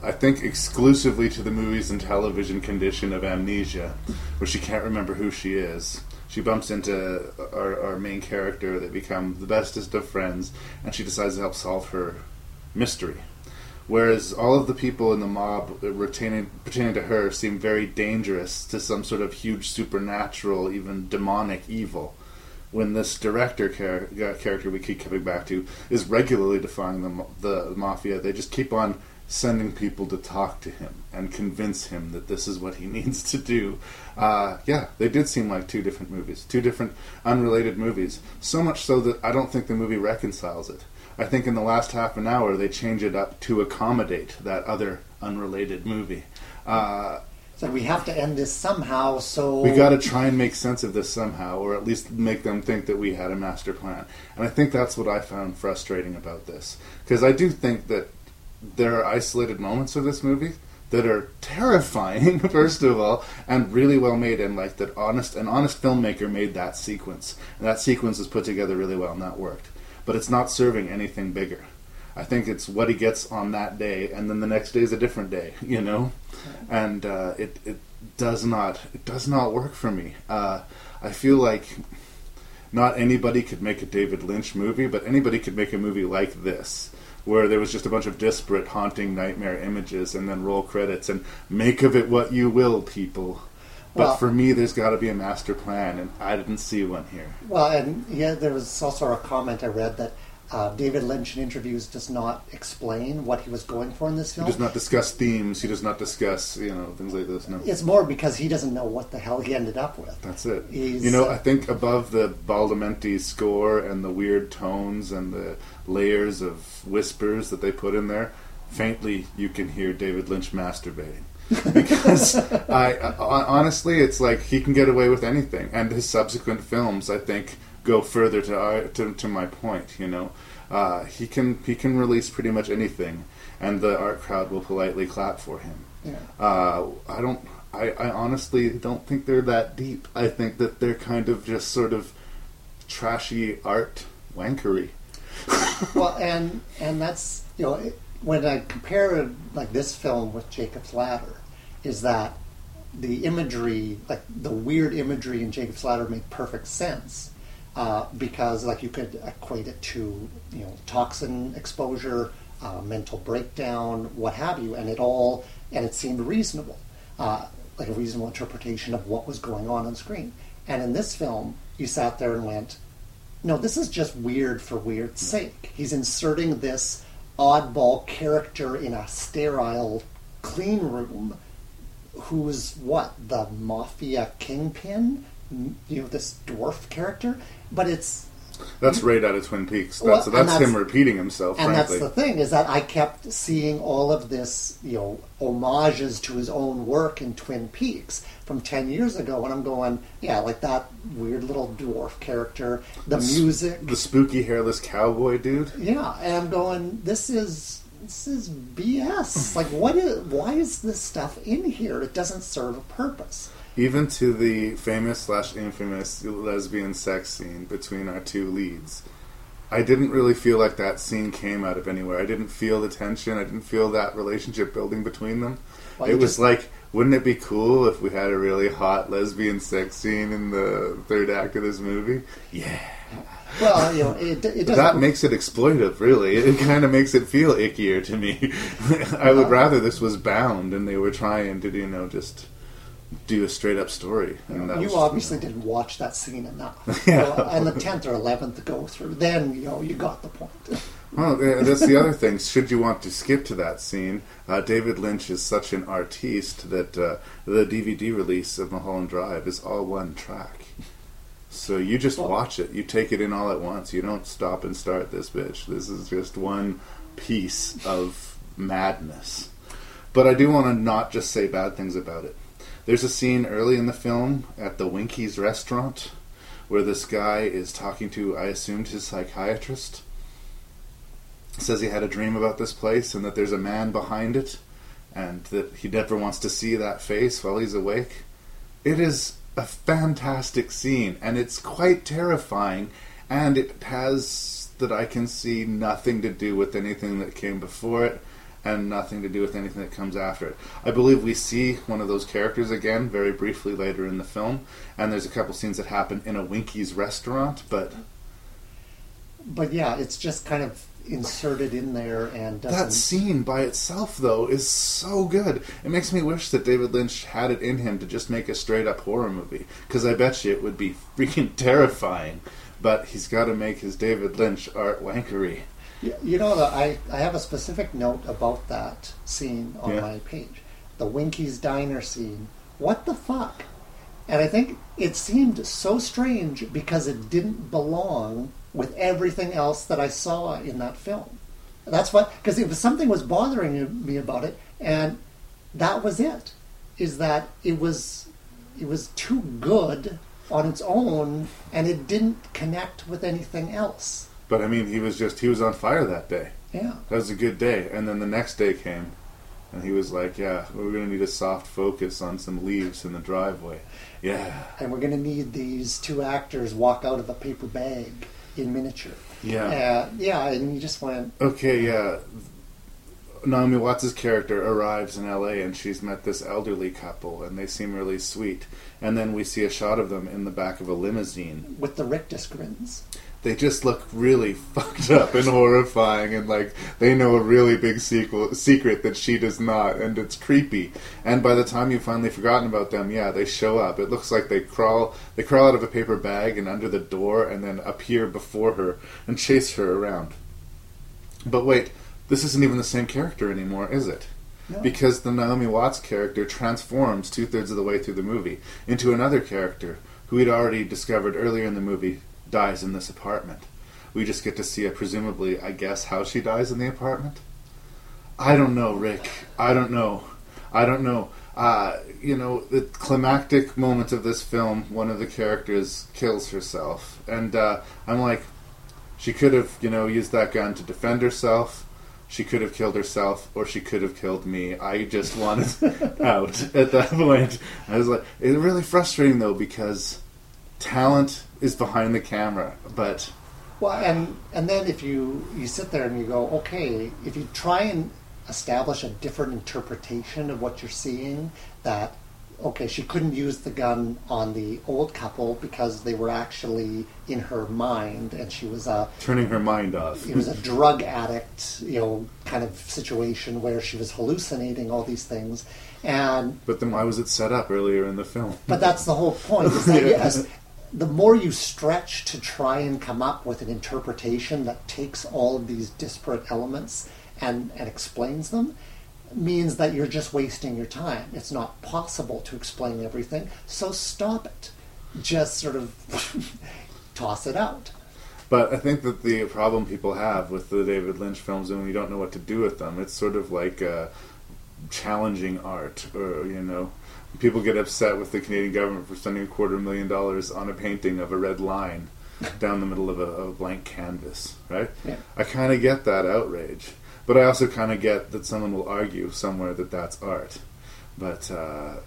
I think, exclusively to the movies and television condition of amnesia, where she can't remember who she is. She bumps into our, our main character. They become the bestest of friends, and she decides to help solve her mystery. Whereas all of the people in the mob retaining, pertaining to her seem very dangerous to some sort of huge supernatural, even demonic evil. When this director char- uh, character we keep coming back to is regularly defying the, the mafia, they just keep on sending people to talk to him and convince him that this is what he needs to do. Uh, yeah, they did seem like two different movies, two different unrelated movies. So much so that I don't think the movie reconciles it. I think in the last half an hour they change it up to accommodate that other unrelated movie. Uh, So we have to end this somehow. So we got to try and make sense of this somehow, or at least make them think that we had a master plan. And I think that's what I found frustrating about this, because I do think that there are isolated moments of this movie that are terrifying, first of all, and really well made, and like that honest an honest filmmaker made that sequence, and that sequence was put together really well, and that worked. But it's not serving anything bigger. I think it's what he gets on that day, and then the next day is a different day, you know, and uh, it it does not it does not work for me. Uh, I feel like not anybody could make a David Lynch movie, but anybody could make a movie like this, where there was just a bunch of disparate, haunting nightmare images, and then roll credits and make of it what you will, people. But Well- for me, there's got to be a master plan, and I didn't see one here. Well, and yeah, there was also a comment I read that uh, David Lynch in interviews does not explain what he was going for in this film. He does not discuss themes. He does not discuss, you know, things like this. No, It's more because he doesn't know what the hell he ended up with. that's it. He's, you know, uh, I think above the Badalamenti score and the weird tones and the layers of whispers that they put in there, faintly you can hear David Lynch masturbating. because I, I honestly, it's like he can get away with anything, and his subsequent films, I think, go further to our, to, to my point. You know, uh, he can he can release pretty much anything, and the art crowd will politely clap for him. Yeah. Uh, I don't. I, I honestly don't think they're that deep. I think that they're kind of just sort of trashy art wankery. well, and and that's you know it, when I compare like this film with Jacob's Ladder, is that the imagery, like the weird imagery in Jacob's Ladder, made perfect sense uh, because like you could equate it to you know toxin exposure, uh, mental breakdown, what have you, and it all and it seemed reasonable, uh, like a reasonable interpretation of what was going on on screen. And in this film, you sat there and went, no, this is just weird for weird's sake. He's inserting this oddball character in a sterile clean room who's what? The mafia kingpin? You know, this dwarf character? But it's. That's right out of Twin Peaks. That's and that's, that's- him repeating himself. And frankly, that's the thing, is that I kept seeing all of this, you know, homages to his own work in Twin Peaks from 10 years ago, and I'm going, yeah, like that weird little dwarf character, the music. the spooky hairless cowboy dude. Yeah, and I'm going. This is this is BS. Like, what is? Why is this stuff in here? It doesn't serve a purpose. Even to the famous slash infamous lesbian sex scene between our two leads. I didn't really feel like that scene came out of anywhere. I didn't feel the tension. I didn't feel that relationship building between them. Well, it was just- like, wouldn't it be cool if we had a really hot lesbian sex scene in the third act of this movie? Yeah. Well, you know, it, it doesn't. That makes it exploitive, really. It kind of makes it feel ickier to me. I would uh, rather this was bound and they were trying to, you know, just do a straight up story. And you obviously didn't watch that scene enough. Yeah. So, and the tenth or eleventh go through, then you know you got the point. Well, that's the other thing. Should you want to skip to that scene, uh, David Lynch is such an artiste that uh, the DVD release of Mulholland Drive is all one track. So you just watch it. You take it in all at once. You don't stop and start this bitch. This is just one piece of madness. But I do want to not just say bad things about it. There's a scene early in the film at the Winkies restaurant where this guy is talking to, I assumed, his psychiatrist says he had a dream about this place and that there's a man behind it and that he never wants to see that face while he's awake. It is a fantastic scene and it's quite terrifying and it has that I can see nothing to do with anything that came before it and nothing to do with anything that comes after it. I believe we see one of those characters again very briefly later in the film and there's a couple scenes that happen in a Winkies restaurant but But yeah, it's just kind of inserted in there and doesn't. That scene by itself, though, is so good. It makes me wish that David Lynch had it in him to just make a straight up horror movie. Because I bet you it would be freaking terrifying. But he's got to make his David Lynch art wankery. You, you know, the, I, I have a specific note about that scene on Yeah. my page. The Winkies Diner scene. What the fuck? And I think it seemed so strange because it didn't belong with everything else that I saw in that film. That's what, because if something was bothering me about it, and that was it, is that it was, it was too good on its own, and it didn't connect with anything else. But I mean, he was just, he was on fire that day. Yeah. That was a good day. And then the next day came. And he was like, yeah, we're going to need a soft focus on some leaves in the driveway. Yeah. and we're going to need these two actors walk out of a paper bag in miniature. Yeah. Uh, yeah, and you just went, Okay, yeah. Naomi Watts' character arrives in LA and she's met this elderly couple and they seem really sweet. And then we see a shot of them in the back of a limousine. with the rictus grins. They just look really fucked up and horrifying and like they know a really big sequel, secret that she does not and it's creepy. And by the time you've finally forgotten about them, yeah, they show up. It looks like they crawl they crawl out of a paper bag and under the door and then appear before her and chase her around. But wait, this isn't even the same character anymore, is it? No. Because the Naomi Watts character transforms two thirds of the way through the movie into another character who we'd already discovered earlier in the movie dies in this apartment. We just get to see, a, presumably, I guess, how she dies in the apartment. I don't know, Rick. I don't know. I don't know. Uh, you know, the climactic moment of this film, one of the characters kills herself, and uh, I'm like, she could have, you know, used that gun to defend herself. She could have killed herself, or she could have killed me. I just wanted out at that point. I was like, it's really frustrating though because talent is behind the camera, but Well, and and then if you you sit there and you go, okay, if you try and establish a different interpretation of what you're seeing, that okay, she couldn't use the gun on the old couple because they were actually in her mind, and she was a turning her mind off. it was a drug addict, you know, kind of situation where she was hallucinating all these things, and But then why was it set up earlier in the film? but that's the whole point. Is that Yeah. yes, the more you stretch to try and come up with an interpretation that takes all of these disparate elements and, and explains them, means that you're just wasting your time. It's not possible to explain everything, so stop it. Just sort of toss it out. But I think that the problem people have with the David Lynch films, and we don't know what to do with them, it's sort of like uh, challenging art, or you know, people get upset with the Canadian government for spending a quarter million dollars on a painting of a red line down the middle of a, of a blank canvas, right? Yeah. I kind of get that outrage, but I also kind of get that someone will argue somewhere that that's art. But uh,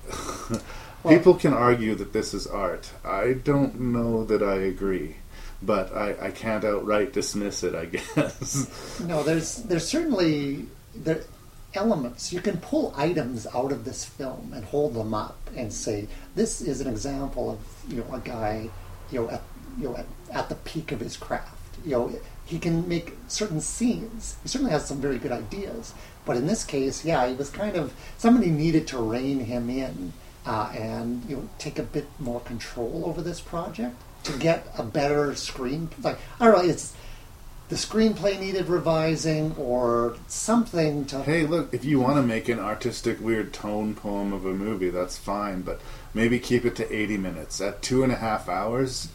people can argue that this is art. I don't know that I agree, but I, I can't outright dismiss it. I guess. No, there's there's certainly there elements you can pull items out of this film and hold them up and say this is an example of you know a guy you know at you know at, at the peak of his craft. You know he can make certain scenes. He certainly has some very good ideas, but in this case, yeah, he was kind of somebody needed to rein him in uh, and you know take a bit more control over this project to get a better screen. Like I don't know, it's the screenplay needed revising or something to. Hey, look, if you want to make an artistic, weird tone poem of a movie, that's fine, but maybe keep it to 80 minutes. At two and a half hours,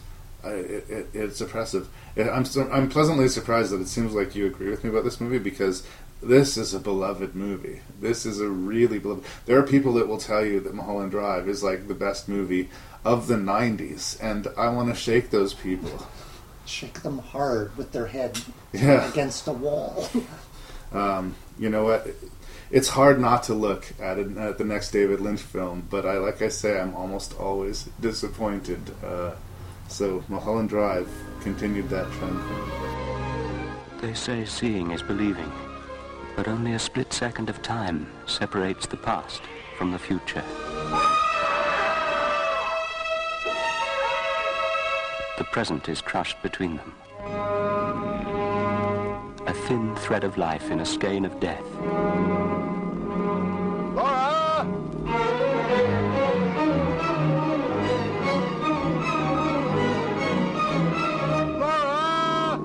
uh, it, it, it's oppressive. I'm, I'm pleasantly surprised that it seems like you agree with me about this movie because this is a beloved movie. This is a really beloved. There are people that will tell you that Mulholland Drive is like the best movie of the 90s, and I want to shake those people. Shake them hard with their head Yeah. against a wall. Um, you know what? It's hard not to look at it, at the next David Lynch film, but I, like I say, I'm almost always disappointed. Uh, so Mulholland Drive continued that trend. They say seeing is believing, but only a split second of time separates the past from the future. The present is crushed between them. A thin thread of life in a skein of death. Laura! Laura!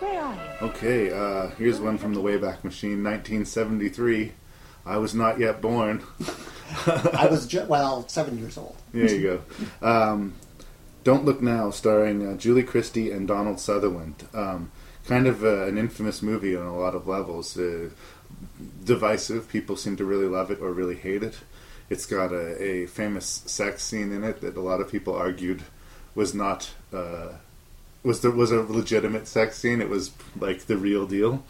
Where are you? Okay, uh, here's one from the Wayback Machine, 1973. I was not yet born. I was ju- well seven years old. There you go. Um, Don't Look Now, starring uh, Julie Christie and Donald Sutherland. Um, kind of uh, an infamous movie on a lot of levels. Uh, divisive. People seem to really love it or really hate it. It's got a, a famous sex scene in it that a lot of people argued was not uh, was there was a legitimate sex scene. It was like the real deal.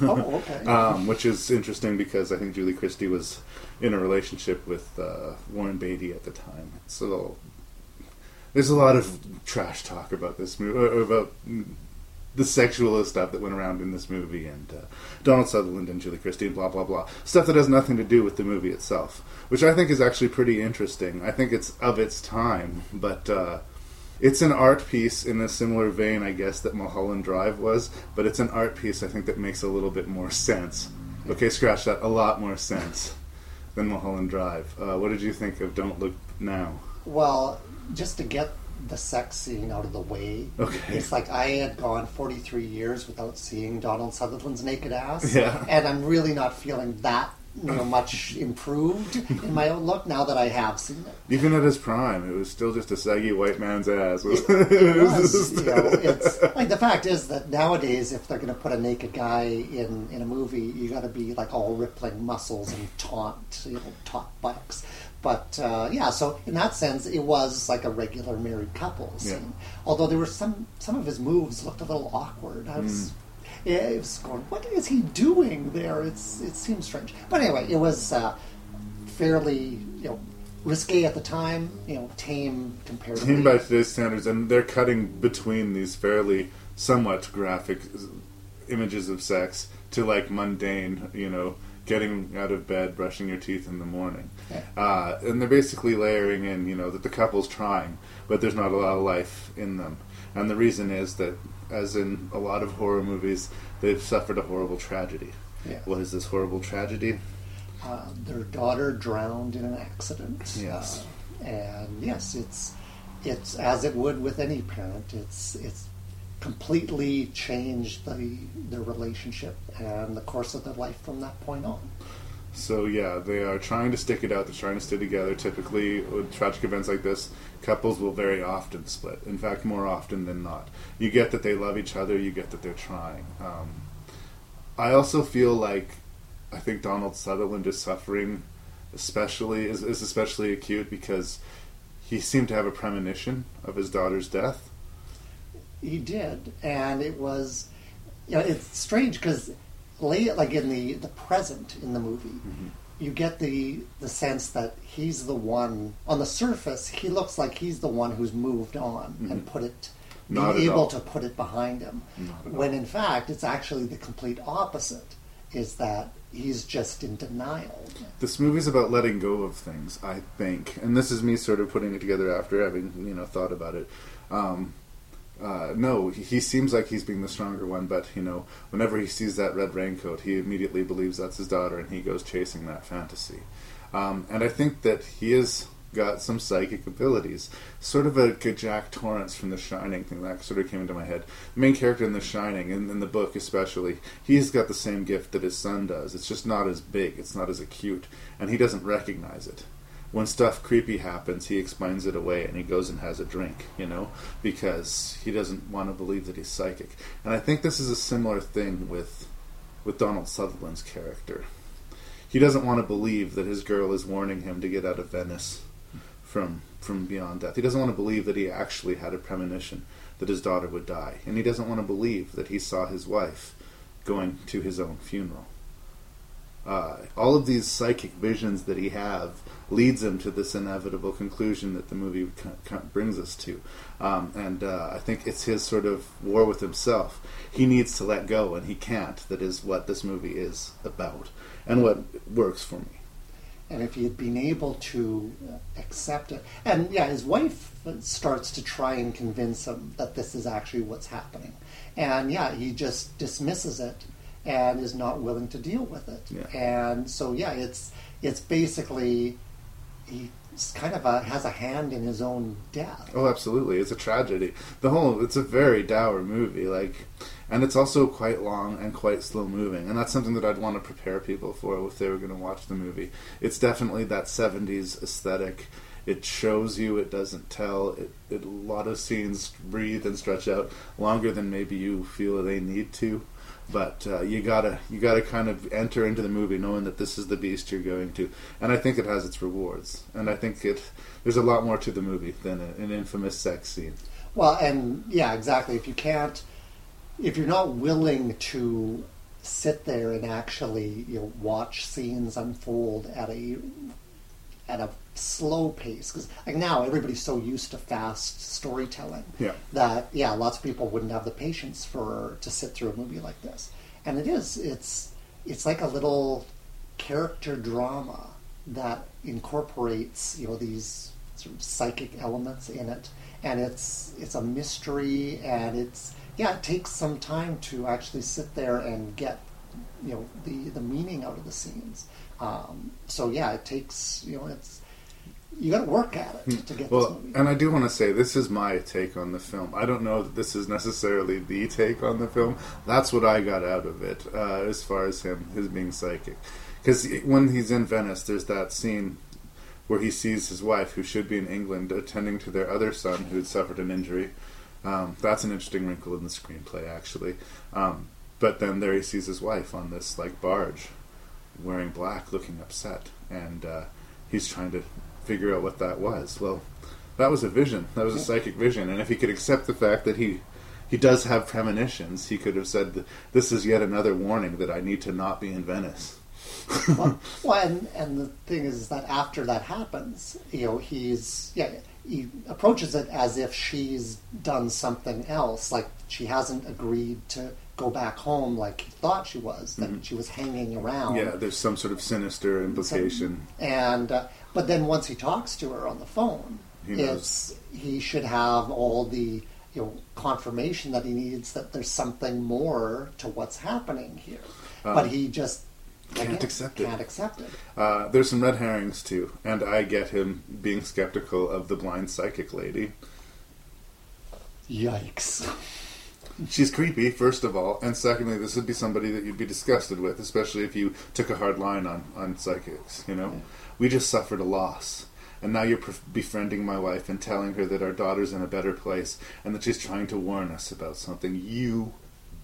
Oh, okay. um, which is interesting because I think Julie Christie was in a relationship with uh, Warren Beatty at the time. So there's a lot of trash talk about this movie, about the sexual stuff that went around in this movie, and uh, Donald Sutherland and Julie Christie, and blah blah blah. Stuff that has nothing to do with the movie itself, which I think is actually pretty interesting. I think it's of its time, but. Uh, it's an art piece in a similar vein, I guess, that Mulholland Drive was, but it's an art piece I think that makes a little bit more sense. Okay, scratch that. A lot more sense than Mulholland Drive. Uh, what did you think of Don't Look Now? Well, just to get the sex scene out of the way, Okay. it's like I had gone 43 years without seeing Donald Sutherland's naked ass, Yeah. and I'm really not feeling that you know much improved in my own look now that I have seen it. Even at his prime, it was still just a saggy white man's ass. It was, you know, it's like the fact is that nowadays, if they're going to put a naked guy in in a movie, you got to be like all rippling muscles and taunt, you know, taunt bucks. But uh, yeah, so in that sense, it was like a regular married couple scene. Although there were some some of his moves looked a little awkward. I was. Yeah, it was going. What is he doing there? It's it seems strange. But anyway, it was uh, fairly you know risque at the time. You know, tame comparatively. Tame by today's standards, and they're cutting between these fairly somewhat graphic images of sex to like mundane, you know, getting out of bed, brushing your teeth in the morning. Yeah. Uh, and they're basically layering in, you know, that the couple's trying, but there's not a lot of life in them. And the reason is that, as in a lot of horror movies, they've suffered a horrible tragedy. Yeah. What is this horrible tragedy? uh, their daughter drowned in an accident. Yes. Uh, and yes, it's it's as it would with any parent. It's it's completely changed the their relationship and the course of their life from that point on. So yeah, they are trying to stick it out. They're trying to stay together. Typically, with tragic events like this, couples will very often split. In fact, more often than not. You get that they love each other. You get that they're trying. Um, I also feel like I think Donald Sutherland is suffering, especially is, is especially acute because he seemed to have a premonition of his daughter's death. He did, and it was, you know, it's strange because late, like in the the present in the movie, Mm-hmm. you get the the sense that he's the one on the surface. He looks like he's the one who's moved on and put it, Mm-hmm. Not being able all. to put it behind him. When in fact, it's actually the complete opposite. Is that he's just in denial. This movie's about letting go of things, I think, and this is me sort of putting it together after having you know thought about it. Um, uh, no, he, seems like he's being the stronger one, but you know, whenever he sees that red raincoat, he immediately believes that's his daughter, and he goes chasing that fantasy. Um, and I think that he has got some psychic abilities, sort of a, Jack Torrance from The Shining thing that sort of came into my head. The main character in The Shining, in, in the book especially, he's got the same gift that his son does. It's just not as big, it's not as acute, and he doesn't recognize it when stuff creepy happens, he explains it away and he goes and has a drink, you know, because he doesn't want to believe that he's psychic. And I think this is a similar thing with with Donald Sutherland's character. He doesn't want to believe that his girl is warning him to get out of Venice from from beyond death. He doesn't want to believe that he actually had a premonition that his daughter would die, and he doesn't want to believe that he saw his wife going to his own funeral. Uh, all of these psychic visions that he have leads him to this inevitable conclusion that the movie brings us to. Um, and uh, I think it's his sort of war with himself. He needs to let go, and he can't. That is what this movie is about, and what works for me. And if he had been able to accept it, and yeah, his wife starts to try and convince him that this is actually what's happening, and yeah, he just dismisses it and is not willing to deal with it. Yeah. And so yeah, it's it's basically he's kind of a, has a hand in his own death. Oh, absolutely! It's a tragedy. The whole it's a very dour movie, like, and it's also quite long and quite slow moving, and that's something that I'd want to prepare people for if they were going to watch the movie. It's definitely that '70s aesthetic. It shows you, it doesn't tell. It, it a lot of scenes breathe and stretch out longer than maybe you feel they need to but uh, you gotta you gotta kind of enter into the movie knowing that this is the beast you're going to, and I think it has its rewards, and I think it there's a lot more to the movie than a, an infamous sex scene. Well, and yeah, exactly. If you can't, if you're not willing to sit there and actually you know watch scenes unfold at a at a slow pace because like now everybody's so used to fast storytelling yeah. that yeah lots of people wouldn't have the patience for to sit through a movie like this. And it is it's it's like a little character drama that incorporates you know these sort of psychic elements in it. And it's it's a mystery and it's yeah it takes some time to actually sit there and get you know the the meaning out of the scenes. Um, so yeah, it takes you know it's you got to work at it to get well. And I do want to say this is my take on the film. I don't know that this is necessarily the take on the film. That's what I got out of it uh, as far as him his being psychic. Because when he's in Venice, there's that scene where he sees his wife, who should be in England, attending to their other son who had suffered an injury. Um, that's an interesting wrinkle in the screenplay, actually. Um, but then there he sees his wife on this like barge wearing black, looking upset, and uh, he's trying to figure out what that was. Well, that was a vision. That was a psychic vision, and if he could accept the fact that he he does have premonitions, he could have said, "This is yet another warning that I need to not be in Venice." well, well and, and the thing is that after that happens, you know, he's yeah, he approaches it as if she's done something else, like she hasn't agreed to go back home like he thought she was, that mm-hmm. she was hanging around. Yeah, there's some sort of sinister implication. and uh, but then once he talks to her on the phone, he it's he should have all the you know confirmation that he needs that there's something more to what's happening here. Um, but he just can't again, accept it. Can't accept it. Uh, there's some red herrings too, and I get him being skeptical of the blind psychic lady. Yikes. she's creepy, first of all, and secondly, this would be somebody that you'd be disgusted with, especially if you took a hard line on on psychics. You know, yeah. We just suffered a loss, and now you're befriending my wife and telling her that our daughter's in a better place and that she's trying to warn us about something. You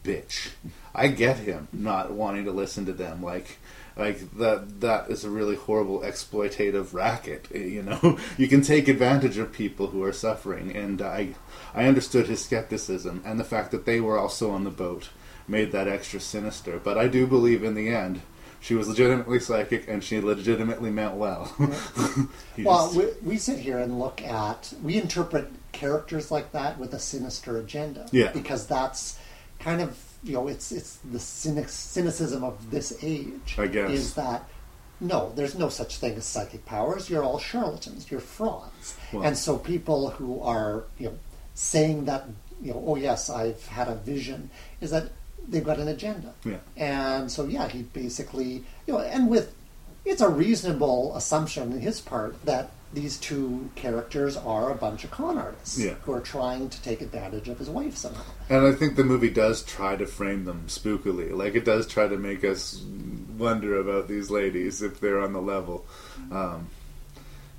bitch. I get him not wanting to listen to them. Like like that that is a really horrible exploitative racket you know you can take advantage of people who are suffering and i i understood his skepticism and the fact that they were also on the boat made that extra sinister but i do believe in the end she was legitimately psychic and she legitimately meant well well we, we sit here and look at we interpret characters like that with a sinister agenda yeah because that's kind of you know, it's it's the cynic, cynicism of this age. I guess is that no, there's no such thing as psychic powers. You're all charlatans. You're frauds. Well, and so people who are you know saying that you know, oh yes, I've had a vision, is that they've got an agenda. Yeah. And so yeah, he basically you know, and with it's a reasonable assumption on his part that these two characters are a bunch of con artists Yeah. who are trying to take advantage of his wife somehow. And I think the movie does try to frame them spookily. Like it does try to make us wonder about these ladies if they're on the level. Um,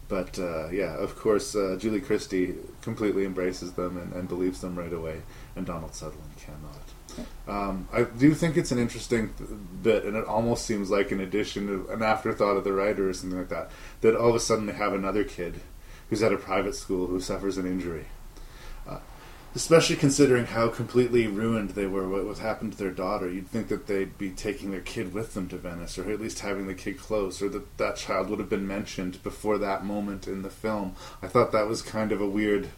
but uh, yeah, of course, uh, Julie Christie completely embraces them and, and believes them right away, and Donald Sutherland cannot. Um, I do think it's an interesting bit, and it almost seems like an addition, of, an afterthought of the writer or something like that. That all of a sudden they have another kid who's at a private school who suffers an injury, uh, especially considering how completely ruined they were. What, what happened to their daughter? You'd think that they'd be taking their kid with them to Venice, or at least having the kid close, or that that child would have been mentioned before that moment in the film. I thought that was kind of a weird.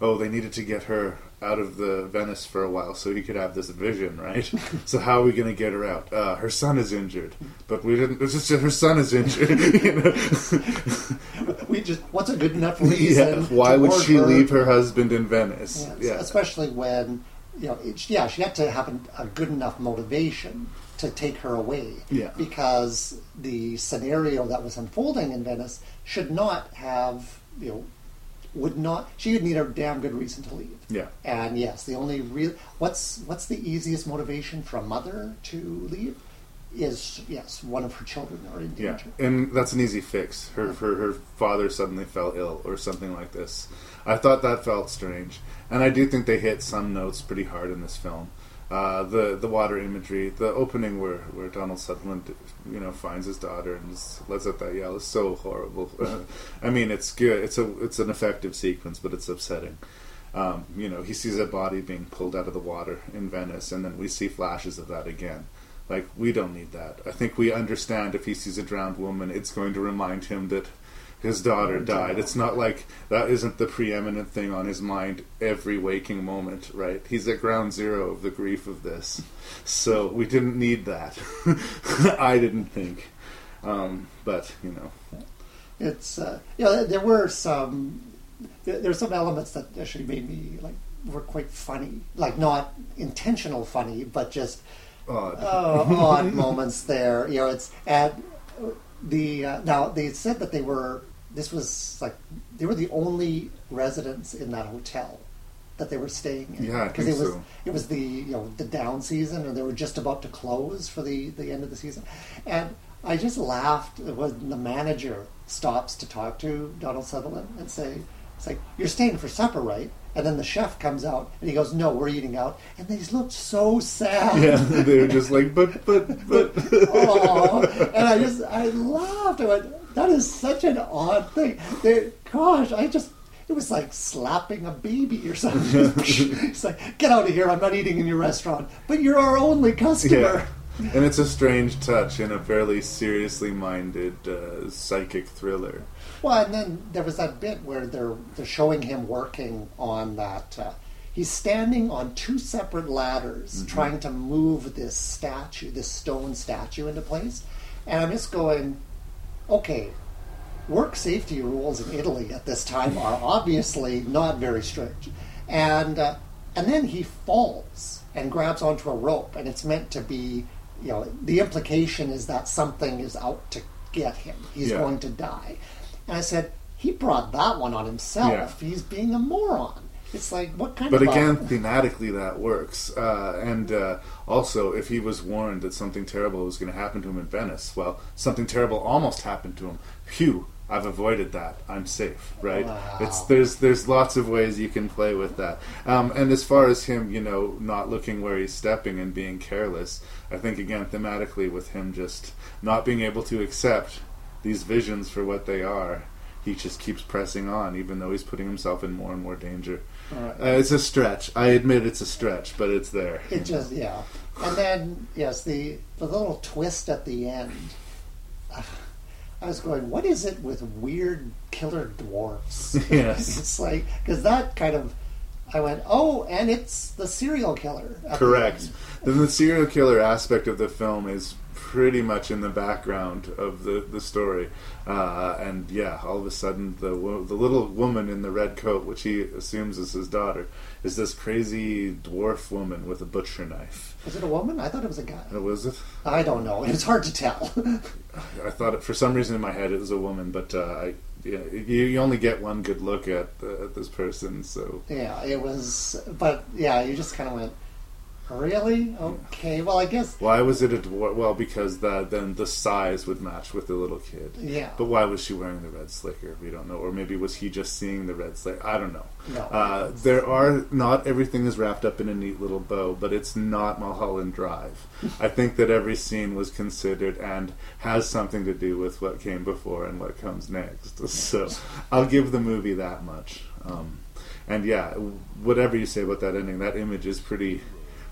Oh, they needed to get her out of the Venice for a while so he could have this vision, right? so how are we going to get her out? Uh, her son is injured, but we didn't. It's just her son is injured. you know? We just what's a good enough reason? yeah. Why would she her- leave her husband in Venice? Yes, Yeah. especially when you know, it, yeah, she had to have a, a good enough motivation to take her away. Yeah. because the scenario that was unfolding in Venice should not have you know would not she would need a damn good reason to leave. Yeah. And yes, the only real what's what's the easiest motivation for a mother to leave is yes, one of her children are in danger. Yeah, and that's an easy fix. Her, her her father suddenly fell ill or something like this. I thought that felt strange, and I do think they hit some notes pretty hard in this film. Uh, the the water imagery, the opening where, where Donald Sutherland, you know, finds his daughter and lets out that yell is so horrible. I mean, it's good. It's a it's an effective sequence, but it's upsetting. Um, you know, he sees a body being pulled out of the water in Venice, and then we see flashes of that again. Like, we don't need that. I think we understand if he sees a drowned woman, it's going to remind him that his daughter died. It's not like that isn't the preeminent thing on his mind every waking moment, right? He's at ground zero of the grief of this. So we didn't need that. I didn't think. Um, but, you know. it's uh, you know there were some there, there's some elements that actually made me like were quite funny like not intentional funny but just Odd. uh, odd moments there you know it's at the uh, now they said that they were this was like they were the only residents in that hotel that they were staying in Yeah, because it was so. it was the you know the down season and they were just about to close for the the end of the season and I just laughed when the manager stops to talk to Donald Sutherland and say it's like you're staying for supper right and then the chef comes out and he goes no we're eating out and they looked so sad Yeah, they were just like, but, but, but. oh, and I just I laughed. I went, that is such an odd thing. They, gosh, I just it was like slapping a baby or something. it's like get out of here. I'm not eating in your restaurant, but you're our only customer. Yeah. And it's a strange touch in a fairly seriously minded uh, psychic thriller. Well, and then there was that bit where they're they're showing him working on that. Uh, he's standing on two separate ladders, trying to move this statue, this stone statue, into place. And I'm just going, okay, work safety rules in Italy at this time are obviously not very strict. And uh, and then he falls and grabs onto a rope, and it's meant to be, you know, the implication is that something is out to get him. He's Yeah. going to die. And I said, he brought that one on himself. He's being a moron. It's like, what kind But of But again, thematically, that works. Uh, and uh, also, if he was warned that something terrible was going to happen to him in Venice, well, something terrible almost happened to him. Phew, I've avoided that. I'm safe, right? Wow. It's there's there's lots of ways you can play with that. Um, and as far as him, you know, not looking where he's stepping and being careless, I think again thematically with him just not being able to accept these visions for what they are. He just keeps pressing on, even though he's putting himself in more and more danger. Uh, it's a stretch. I admit it's a stretch, but it's there. It just yeah, and then yes, the the little twist at the end. I was going, what is it with weird killer dwarfs? Yes. it's like because that kind of. I went, oh, and it's the serial killer. at the Correct. Then the serial killer aspect of the film is pretty much in the background of the the story. Uh, and yeah, all of a sudden, the wo- the little woman in the red coat, which he assumes is his daughter, is this crazy dwarf woman with a butcher knife. Was it a woman? I thought it was a guy. Uh, was it? I don't know. It's hard to tell. I thought it, for some reason in my head it was a woman, but uh, I, yeah, you, you only get one good look at, uh, at this person, so yeah, it was. But yeah, you just kind of went, really? Okay. Well, I guess. why was it a dwarf? Well, because the, then the size would match with the little kid. Yeah. But why was she wearing the red slicker? We don't know. Or maybe was he just seeing the red slicker? I don't know. No. Uh, there are not everything is wrapped up in a neat little bow, but it's not Mulholland Drive. I think that every scene was considered and has something to do with what came before and what comes next. So I'll give the movie that much. Um, and yeah, whatever you say about that ending, that image is pretty,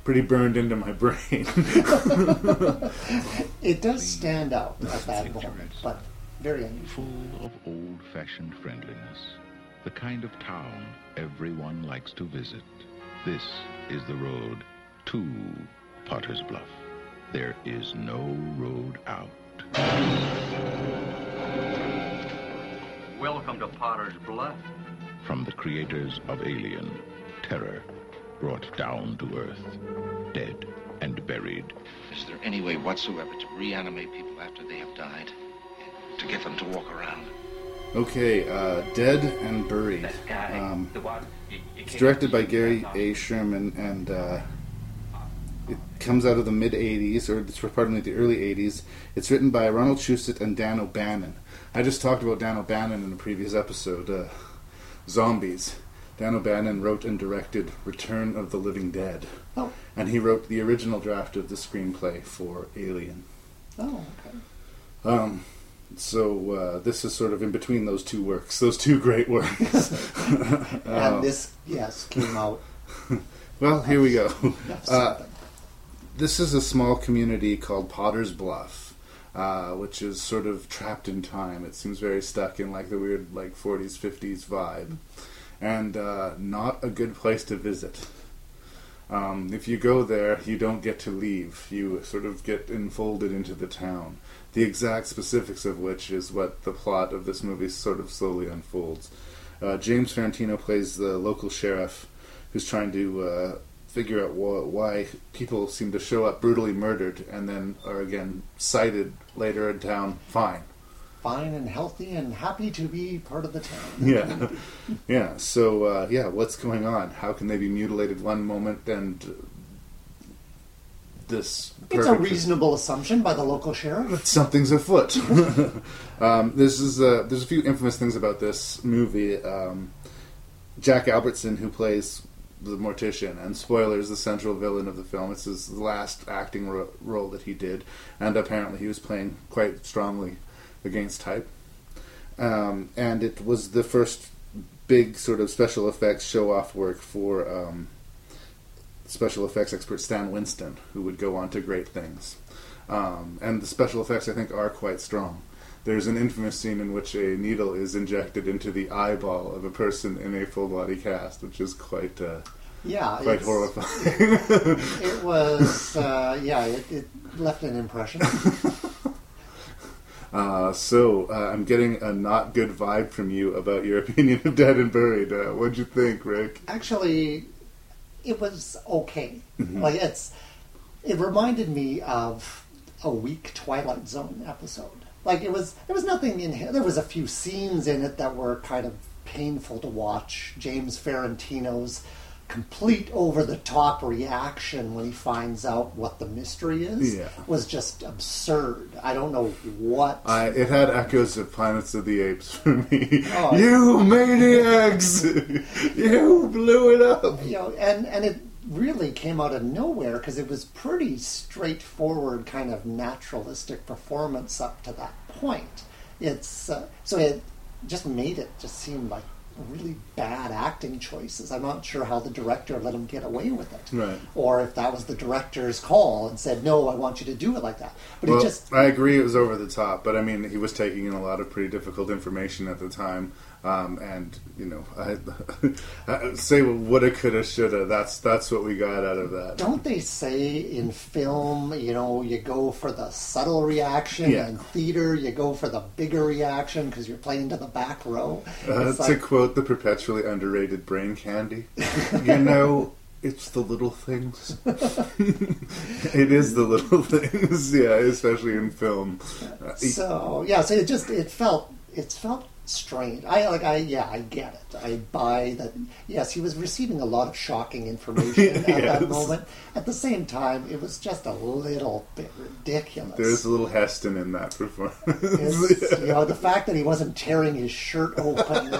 pretty burned into my brain. It does stand out at that moment, but very unusual. Full of old fashioned friendliness. The kind of town everyone likes to visit. This is the road to Potter's Bluff. There is no road out. Welcome to Potter's Bluff. From the creators of Alien, terror brought down to Earth, dead and buried. Is there any way whatsoever to reanimate people after they have died? To get them to walk around? Okay, uh, Dead and Buried. Um, it's directed by Gary A. Sherman, and uh, it comes out of the mid 80s, or it's pardon me, the early 80s. It's written by Ronald Shusett and Dan O'Bannon. I just talked about Dan O'Bannon in a previous episode, uh, Zombies. Dan O'Bannon wrote and directed Return of the Living Dead. Oh. And he wrote the original draft of the screenplay for Alien. Oh, okay. Um, so uh, this is sort of in between those two works, those two great works. And Uh, this, yes, came out. well, here we go. Uh, this is a small community called Potter's Bluff, uh, which is sort of trapped in time. It seems very stuck in like the weird like 40s, 50s vibe, and uh, not a good place to visit. Um, if you go there, you don't get to leave. You sort of get enfolded into the town. The exact specifics of which is what the plot of this movie sort of slowly unfolds. Uh, James Farentino plays the local sheriff who's trying to uh, figure out wh- why people seem to show up brutally murdered and then are again cited later in town fine. Fine and healthy and happy to be part of the town. Yeah, yeah. So uh, yeah, what's going on? How can they be mutilated one moment and this? It's a reasonable assumption by the local sheriff. something's afoot. um, this is uh, there's a few infamous things about this movie. Um, Jack Albertson, who plays the mortician, and spoilers, the central villain of the film. It's his last acting ro- role that he did, and apparently he was playing quite strongly against type. Um, and it was the first big sort of special effects show off work for um, special effects expert Stan Winston, who would go on to great things. Um, and the special effects, I think, are quite strong. There's an infamous scene in which a needle is injected into the eyeball of a person in a full body cast, which is quite uh, Yeah, quite horrifying. It was, uh, yeah, it, it left an impression. Uh, so uh, I'm getting a not good vibe from you about your opinion of Dead and Buried. Uh, what'd you think, Rick? Actually, it was okay. Mhm. Like it's, it reminded me of a weak Twilight Zone episode. Like it was, there was nothing in here. There was a few scenes in it that were kind of painful to watch. James Farentino's complete over the top reaction when he finds out what the mystery is Yeah. was just absurd. I don't know what I, it had echoes of Planets of the Apes for me. Oh. you maniacs! you blew it up! you know, and and it really came out of nowhere because it was pretty straightforward, kind of naturalistic performance up to that point. It's uh, so it just made it just seem like really bad acting choices. I'm not sure how the director let him get away with it, Right. or if that was the director's call and said, "No, I want you to do it like that." But well, it just I agree it was over the top, but I mean, he was taking in a lot of pretty difficult information at the time. Um, and you know, I, say woulda, coulda, shoulda. That's that's what we got out of that. Don't they say in film, you know, you go for the subtle reaction, Yeah. and theater, you go for the bigger reaction because you're playing to the back row. Uh, to like- quote the perpetually underrated brain candy, you know, it's the little things. it is the little things, yeah, especially in film. Uh, so yeah, so it just it felt it felt strange. I like I yeah I get it. I buy that. Yes, he was receiving a lot of shocking information at Yes. that moment. At the same time, it was just a little bit ridiculous. There's a little Heston in that performance. It's, you know, the fact that he wasn't tearing his shirt open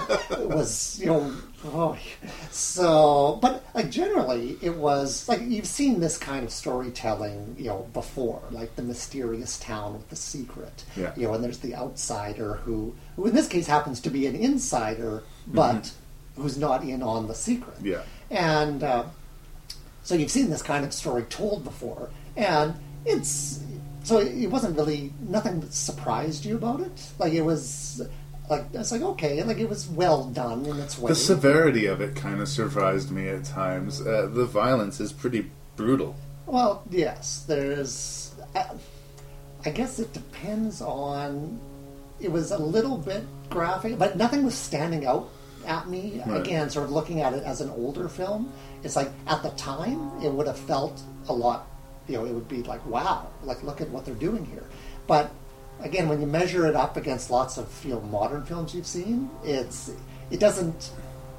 was, you know, oh, so. But like generally, it was like you've seen this kind of storytelling, you know, before, like the mysterious town with the secret, Yeah. you know, and there's the outsider who, who in this case happens to be an insider, but who's not in on the secret, yeah. and. Uh, so you've seen this kind of story told before, and it's so it wasn't really nothing that surprised you about it. Like it was like it's like okay, like it was well done in its way. The severity of it kind of surprised me at times. Uh, the violence is pretty brutal. Well, yes, there's. I, I guess it depends on. It was a little bit graphic, but nothing was standing out at me. Right. Again, sort of looking at it as an older film, it's like at the time it would have felt a lot. You know, it would be like, wow, like look at what they're doing here. But again, when you measure it up against lots of you know modern films you've seen, it's it doesn't.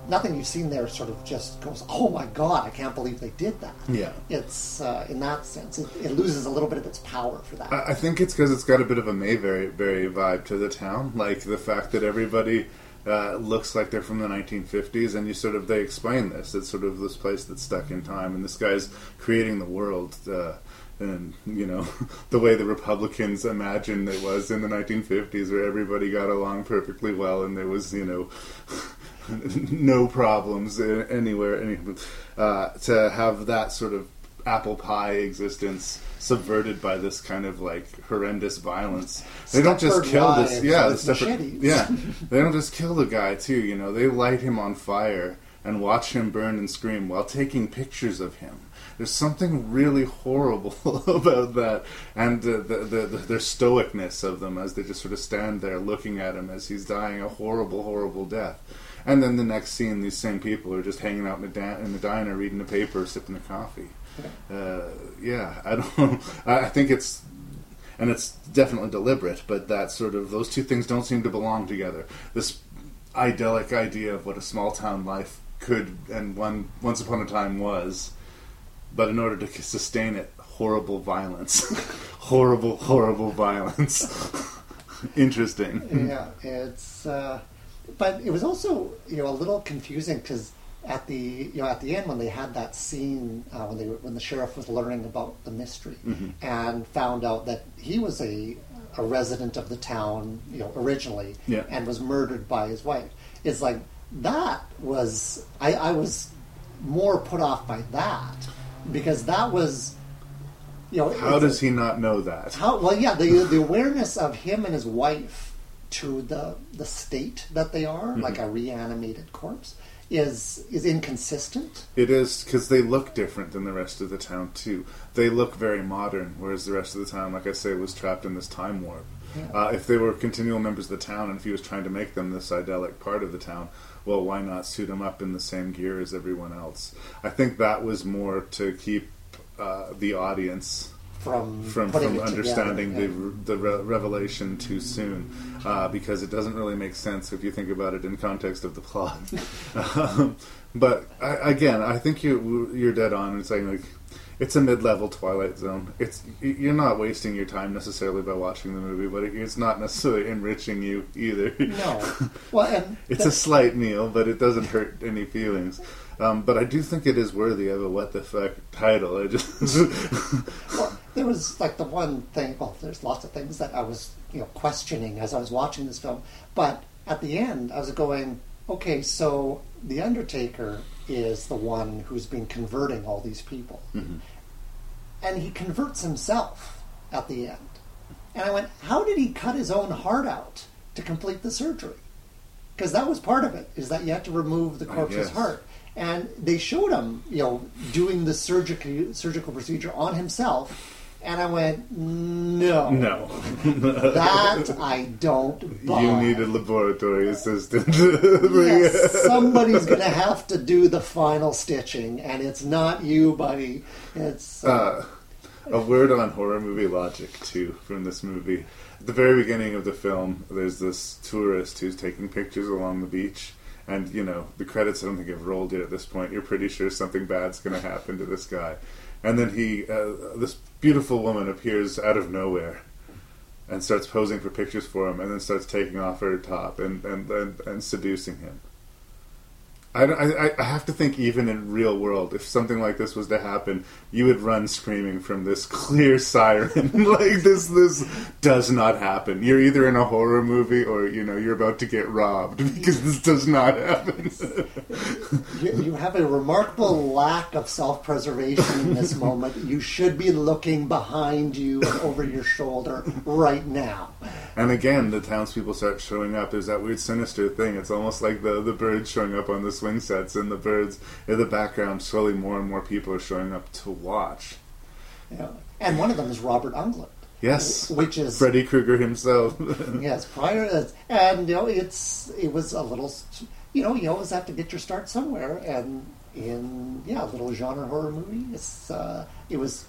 Nothing you've seen there sort of just goes, oh my god, I can't believe they did that Yeah. it's uh, in that sense it, it loses a little bit of its power for that. I I think it's because it's got a bit of a Mayberry berry vibe to the town, like the fact that everybody uh, looks like they're from the 1950s, and you sort of they explain this. It's sort of this place that's stuck in time, and this guy's creating the world. Uh, and you know the way the Republicans imagined it was in the 1950s, where everybody got along perfectly well, and there was you know no problems anywhere. Any, uh, to have that sort of apple pie existence subverted by this kind of like horrendous violence. They don't just kill this, yeah, the Stepford- yeah. They don't just kill the guy too. You know, they light him on fire and watch him burn and scream while taking pictures of him. There's something really horrible about that, and uh, the, the, the their stoicness of them as they just sort of stand there looking at him as he's dying a horrible, horrible death. And then the next scene, these same people are just hanging out in the, da- in the diner, reading a paper, sipping a coffee. Uh, yeah, I don't. I I think it's, and it's definitely deliberate, but that sort of those two things don't seem to belong together. This idyllic idea of what a small town life could and one once upon a time was, but in order to sustain it, horrible violence, horrible, horrible violence. Interesting. yeah, it's. Uh, but it was also you know a little confusing because at the you know at the end when they had that scene uh, when they when the sheriff was learning about the mystery Mhm. and found out that he was a a resident of the town you know originally Yeah. and was murdered by his wife. It's like that was I, I was more put off by that because that was you know How does he not know that? how well, yeah, the the awareness of him and his wife to the the state that they are, Mhm. like a reanimated corpse, is is inconsistent. It is because they look different than the rest of the town too. They look very modern, whereas the rest of the town, like I say, was trapped in this time warp. Yeah. Uh, if they were continual members of the town, and if he was trying to make them this idyllic part of the town, well, why not suit them up in the same gear as everyone else? I think that was more to keep uh, the audience From from, from it together, understanding yeah. the the re- revelation too soon, uh, because it doesn't really make sense if you think about it in context of the plot. um, but I, again, I think you you're dead on in saying like it's a mid-level Twilight Zone. It's you're not wasting your time necessarily by watching the movie, but it, it's not necessarily enriching you either. No. Well, and it's a slight meal, but it doesn't hurt any feelings. Um, but I do think it is worthy of a "What the fuck" title. I just well, there was like the one thing. Well, there's lots of things that I was you know questioning as I was watching this film, but at the end I was going, okay, so the Undertaker is the one who's been converting all these people. Mhm. and he converts himself at the end. And I went, how did he cut his own heart out to complete the surgery? because that was part of it. Is that you had to remove the corpse's heart, and they showed him, you know, doing the surgical surgical procedure on himself, and I went, no, No. that I don't buy. You need a laboratory assistant. Yes, somebody's going to have to do the final stitching, and it's not you, buddy. It's Uh, a word on horror movie logic too from this movie. At the very beginning of the film, there's this tourist who's taking pictures along the beach, and you know the credits. I don't think have rolled yet at this point. You're pretty sure something bad's going to happen to this guy, and then he, uh, this beautiful woman appears out of nowhere. And starts posing for pictures for him, and then starts taking off her top and and, and, and seducing him. I, I, I have to think, even in real world, if something like this was to happen, you would run screaming from this clear siren. like this, this does not happen. You're either in a horror movie or you know you're about to get robbed because this does not happen. you, you have a remarkable lack of self-preservation in this moment. You should be looking behind you and over your shoulder right now. and again, the townspeople start showing up. There's that weird sinister thing. It's almost like the the birds showing up on the swing sets, and the birds in the background. Slowly, more and more people are showing up to watch. Know, and one of them is Robert Englund. Yes, which is Freddy Krueger himself. yes, prior and you know it's it was a little you know you always have to get your start somewhere and in yeah a little genre horror movie it's uh, it was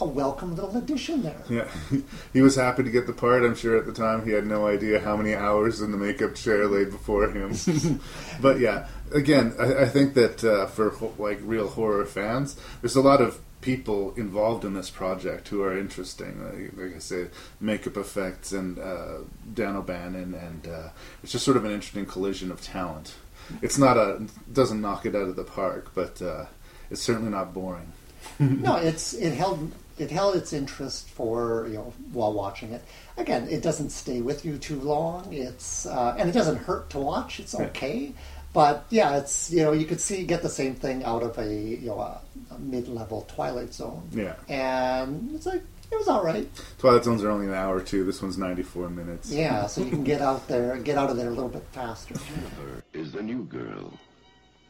a welcome little addition there. Yeah, he was happy to get the part. I'm sure at the time he had no idea how many hours in the makeup chair laid before him. but yeah, again, I, I think that uh, for ho- like real horror fans, there's a lot of people involved in this project who are interesting. Like, like I say, makeup effects and uh, Dan O'Bannon, and uh, it's just sort of an interesting collision of talent. It's not a doesn't knock it out of the park, but uh, it's certainly not boring. no, it's it held it held its interest for you know while watching it. Again, it doesn't stay with you too long. It's uh, and it doesn't hurt to watch. It's okay, but yeah, it's you know you could see get the same thing out of a you know a, a mid level Twilight Zone. Yeah. and it's like it was all right. Twilight Zones are only an hour or two. This one's 94 minutes. Yeah, so you can get out there, get out of there a little bit faster. Jennifer is the new girl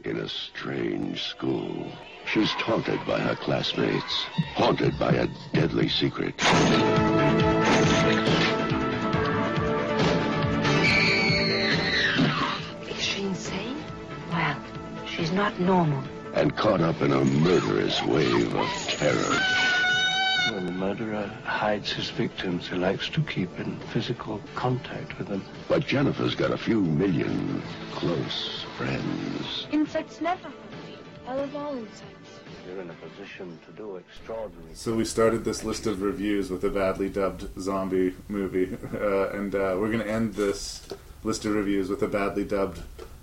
in a strange school. She's taunted by her classmates, haunted by a deadly secret. She's not normal. and caught up in a murderous wave of terror. When the murderer hides his victims, he likes to keep in physical contact with them. But Jennifer's got a few million close friends. Insects never hurt me. I love all insects. You're in a position to do extraordinary So we started this list of reviews with a badly dubbed zombie movie, uh, and uh, we're going to end this list of reviews with a badly dubbed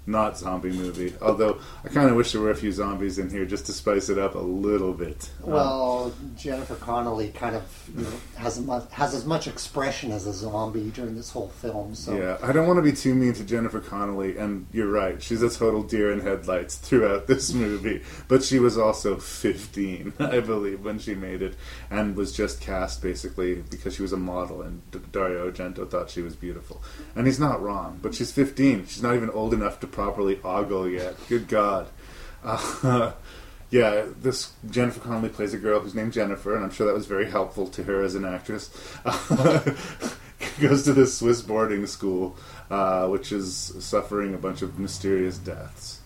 not zombie movie. Although I kind of wish there were a few zombies in here just to spice it up a little bit. Um, Well, Jennifer Connelly kind of you know, has a mu- has as much expression as a zombie during this whole film. So Yeah, I don't want to be too mean to Jennifer Connelly, and you're right. She's a total deer in headlights throughout this movie. But she was also 15, I believe, when she made it, and was just cast basically because she was a model, and D- Dario Argento thought she was beautiful. And he's not wrong, but she's 15. She's not even old enough to properly ogle yet. Good God. Uh, yeah, this Jennifer Connelly plays a girl who's named Jennifer, and I'm sure that was very helpful to her as an actress. goes to this Swiss boarding school, uh, which is suffering a bunch of mysterious deaths.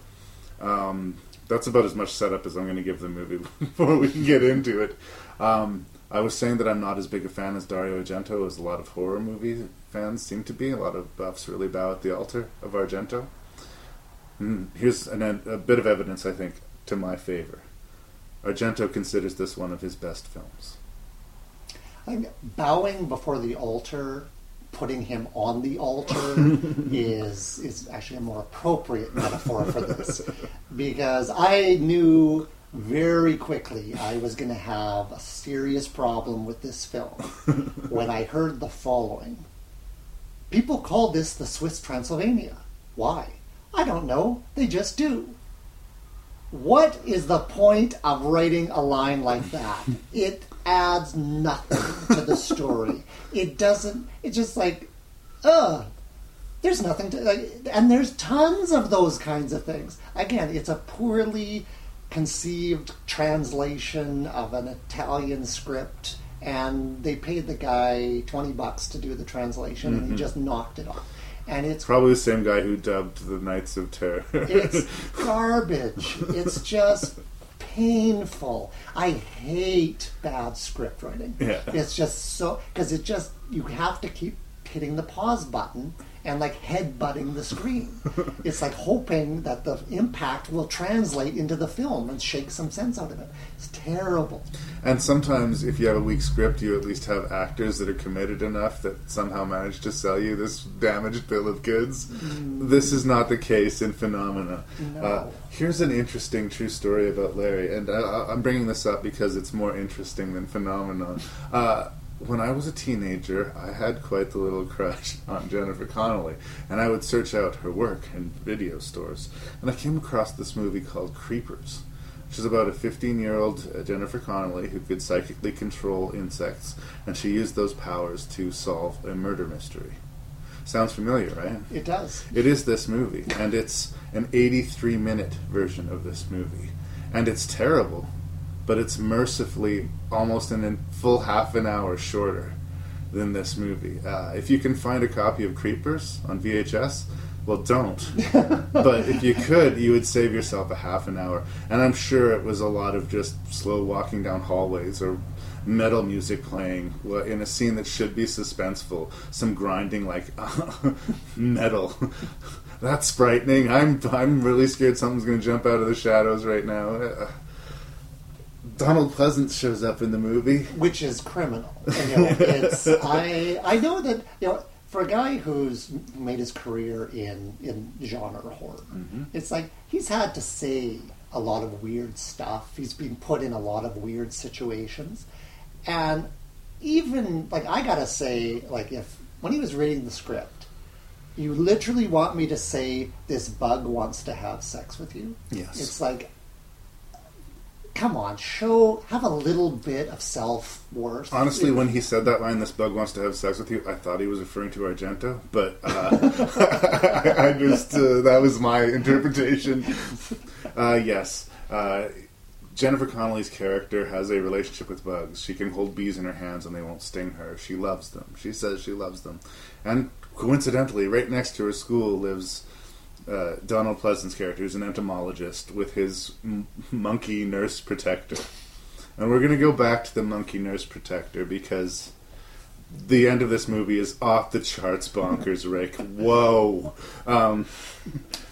Um, that's about as much setup as I'm going to give the movie before we can get into it. Um, I was saying that I'm not as big a fan as Dario Argento as a lot of horror movie fans seem to be. A lot of buffs really bow at the altar of Argento. Mm, here's an, a bit of evidence, I think, to my favor. Argento considers this one of his best films. I think bowing before the altar, putting him on the altar, is is actually a more appropriate metaphor for this, because I knew very quickly I was going to have a serious problem with this film when I heard the following. People call this the Swiss Transylvania. Why? I don't know. They just do. What is the point of writing a line like that? It adds nothing to the story. It doesn't. It's just like, ugh. there's nothing to like, and there's tons of those kinds of things. Again, it's a poorly conceived translation of an Italian script, and they paid the guy twenty bucks to do the translation, and he Mhm. just knocked it off. And it's Probably the same guy who dubbed the Nights of Terror. it's garbage. It's just painful. I hate bad script writing. Yeah. It's just so because it just you have to keep hitting the pause button and like head butting the screen. it's like hoping that the impact will translate into the film and shake some sense out of it. It's terrible. And sometimes, if you have a weak script, you at least have actors that are committed enough that somehow manage to sell you this damaged bill of goods. Mm. This is not the case in Phenomena. No. Uh, here's an interesting true story about Larry, and I, I'm bringing this up because it's more interesting than Phenomena. Uh, when I was a teenager, I had quite the little crush on Jennifer Connelly, and I would search out her work in video stores. And I came across this movie called Creepers, which is about a 15 year old uh, Jennifer Connelly who could psychically control insects, and she used those powers to solve a murder mystery. Sounds familiar, right? It does. It is this movie, and it's an 83 minute version of this movie. And it's terrible, but it's mercifully almost in a full half an hour shorter than this movie. Uh, if you can find a copy of Creepers on VHS, well, don't. but if you could, you would save yourself a half an hour. And I'm sure it was a lot of just slow walking down hallways or metal music playing in a scene that should be suspenseful. Some grinding like metal. That's frightening. I'm I'm really scared something's going to jump out of the shadows right now. Donald Pleasence shows up in the movie, which is criminal. You know, it's I I know that you know for a guy who's made his career in in genre horror, Mm-hmm. it's like he's had to say a lot of weird stuff. He's been put in a lot of weird situations, and even like I gotta say, like if when he was reading the script, you literally want me to say this bug wants to have sex with you. Yes. it's like come on, show have a little bit of self worth. Honestly, when he said that line, "This bug wants to have sex with you," I thought he was referring to Argento, but uh, I just uh, that was my interpretation. Uh, yes, uh, Jennifer Connelly's character has a relationship with bugs. She can hold bees in her hands and they won't sting her. She loves them. She says she loves them, and coincidentally, right next to her school lives. Uh, Donald Pleasence's character, who's an entomologist, with his m- monkey nurse protector. And we're going to go back to the monkey nurse protector because the end of this movie is off the charts bonkers, Rick. Whoa. Um,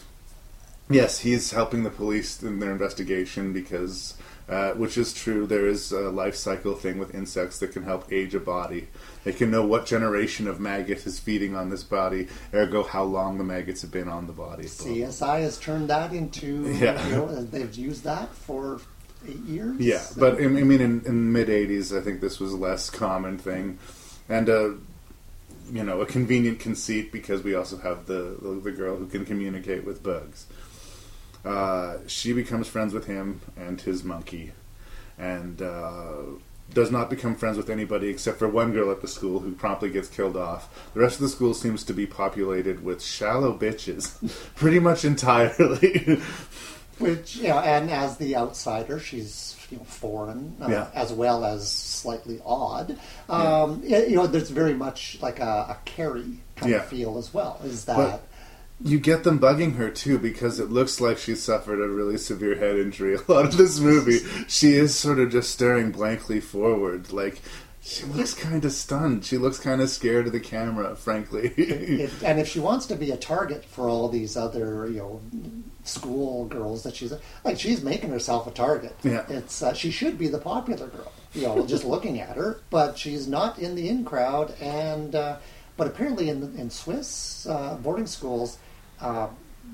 yes, he's helping the police in their investigation because, uh, which is true, there is a life cycle thing with insects that can help age a body. They can know what generation of maggot is feeding on this body, ergo how long the maggots have been on the body. CSI has turned that into Yeah. you know, they've used that for eight years. Yeah, but I mean, in, in mid '80s, I think this was a less common thing, and uh, you know, a convenient conceit because we also have the the, the girl who can communicate with bugs. Uh, she becomes friends with him and his monkey, and uh, does not become friends with anybody except for one girl at the school who promptly gets killed off. The rest of the school seems to be populated with shallow bitches, pretty much entirely. which you know, and as the outsider, she's you know foreign uh, Yeah. as well as slightly odd. Um, y- You know, there's very much like a, a Carrie kind Yeah. of feel as well. Is that But you get them bugging her too because it looks like she suffered a really severe head injury. A lot of this movie, she is sort of just staring blankly forward, like she looks kind of stunned. She looks kind of scared of the camera, frankly. it, and if she wants to be a target for all these other you know school girls that she's like she's making herself a target Yeah. it's uh, she should be the popular girl you know just looking at her but she's not in the in crowd and uh, but apparently in in swiss uh, boarding schools uh,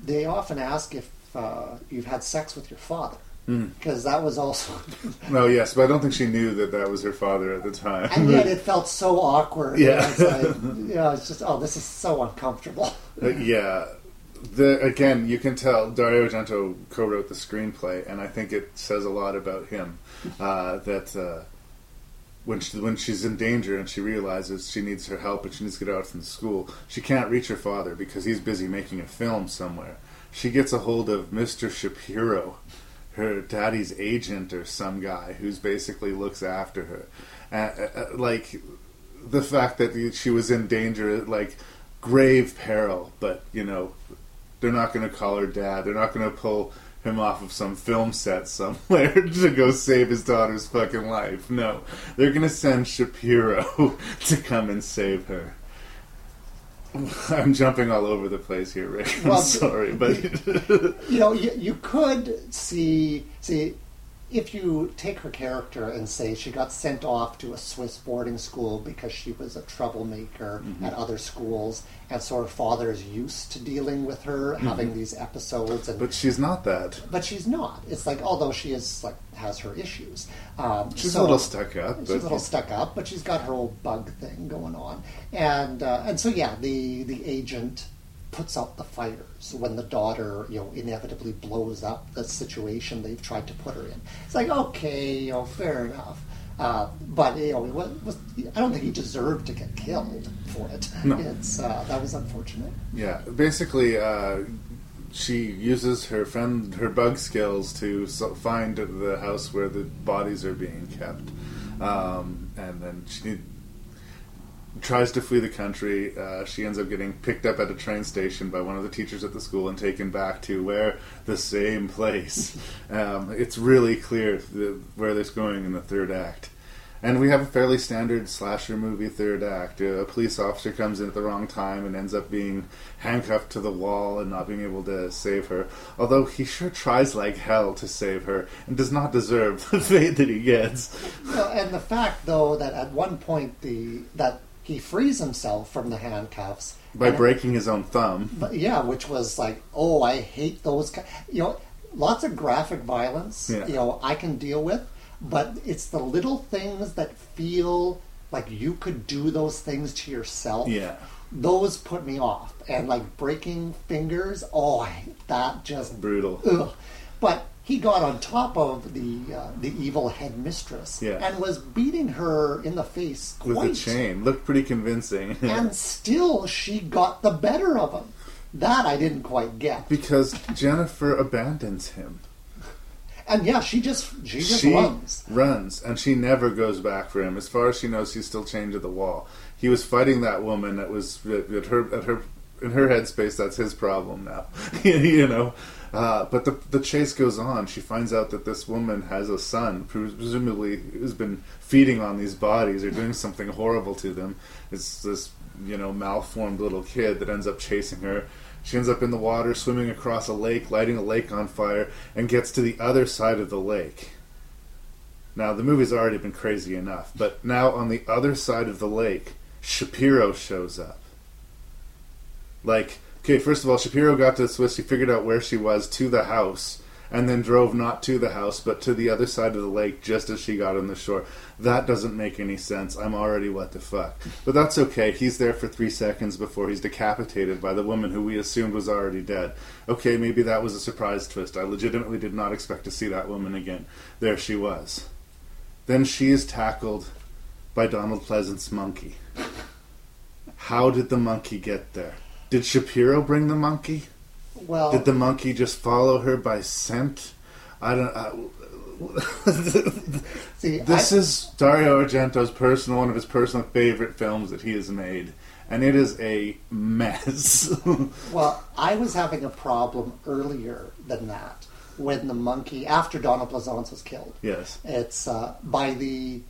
they often ask if uh, you've had sex with your father Mm. because that was also no, yes, but I don't think she knew that that was her father at the time. and yet it felt so awkward Yeah. it's like you know it's just oh this is so uncomfortable Uh, yeah. The, again, you can tell Dario Argento co-wrote the screenplay, and I think it says a lot about him. Uh, that uh, when she, when she's in danger and she realizes she needs her help and she needs to get out from the school, she can't reach her father because he's busy making a film somewhere. She gets a hold of Mr. Shapiro, her daddy's agent or some guy who's basically looks after her. Uh, uh, like the fact that she was in danger, like grave peril, but you know they're not going to call her dad. They're not going to pull him off of some film set somewhere to go save his daughter's fucking life. No, they're going to send Shapiro to come and save her. I'm jumping all over the place here, Rick. I'm Well, sorry, but you know, you, you could see see if you take her character and say she got sent off to a Swiss boarding school because she was a troublemaker Mhm. at other schools, and so her father is used to dealing with her, having Mhm. these episodes, and but she's not that. but she's not. It's like although she is like has her issues. Um, She's so- a little stuck up. She's but a little stuck up, but she's got her old bug thing going on, and uh, and so yeah, the the agent puts out the fires when the daughter you know inevitably blows up the situation they've tried to put her in. It's like okay, you know, fair enough. Uh, but you know, it was, was, I don't think he deserved to get killed for it. No. It's uh, that was unfortunate. Yeah, basically, uh, she uses her friend her bug skills to so- find the house where the bodies are being kept, um, and then she tries to flee the country. Uh, she ends up getting picked up at a train station by one of the teachers at the school and taken back to where the same place. um, it's really clear the, where this going in the third act. And we have a fairly standard slasher movie third act. Uh, a police officer comes in at the wrong time and ends up being handcuffed to the wall and not being able to save her. Although he sure tries like hell to save her and does not deserve the fate that he gets. Well, and the fact, though, that at one point the that he frees himself from the handcuffs By breaking his own thumb. But yeah, which was like, oh, I hate those. You know, lots of graphic violence. Yeah. You know, I can deal with, but it's the little things that feel like you could do those things to yourself. Yeah. Those put me off, and like breaking fingers. Oh, I, that just Brutal. Ugh. But he got on top of the uh, the evil headmistress Yeah. and was beating her in the face With a chain. Looked pretty convincing. and still she got the better of him. That I didn't quite get. because Jennifer abandons him. And yeah, she just she just she runs. runs, and she never goes back for him. As far as she knows, he's still chained to the wall. He was fighting that woman that was at her at her in her headspace. That's his problem now, you know. Uh, but the the chase goes on. She finds out that this woman has a son, pres- presumably who's been feeding on these bodies or doing something horrible to them. It's this you know malformed little kid that ends up chasing her. She ends up in the water, swimming across a lake, lighting a lake on fire, and gets to the other side of the lake. Now, the movie's already been crazy enough, but now on the other side of the lake, Shapiro shows up. Like, okay, first of all, Shapiro got to the Swiss, he figured out where she was to the house, and then drove not to the house, but to the other side of the lake just as she got on the shore. That doesn't make any sense. I'm already what the fuck. But that's okay. He's there for three seconds before he's decapitated by the woman who we assumed was already dead. Okay, maybe that was a surprise twist. I legitimately did not expect to see that woman again. There she was. Then she is tackled by Donald Pleasence's monkey. How did the monkey get there? Did Shapiro bring the monkey? Well, Did the monkey just follow her by scent? I don't. Uh, See, this I- is Dario Argento's personal, one of his personal favorite films that he has made, and it is a mess. well, I was having a problem earlier than that when the monkey after Donald Pleasence was killed. yes. It's uh, by the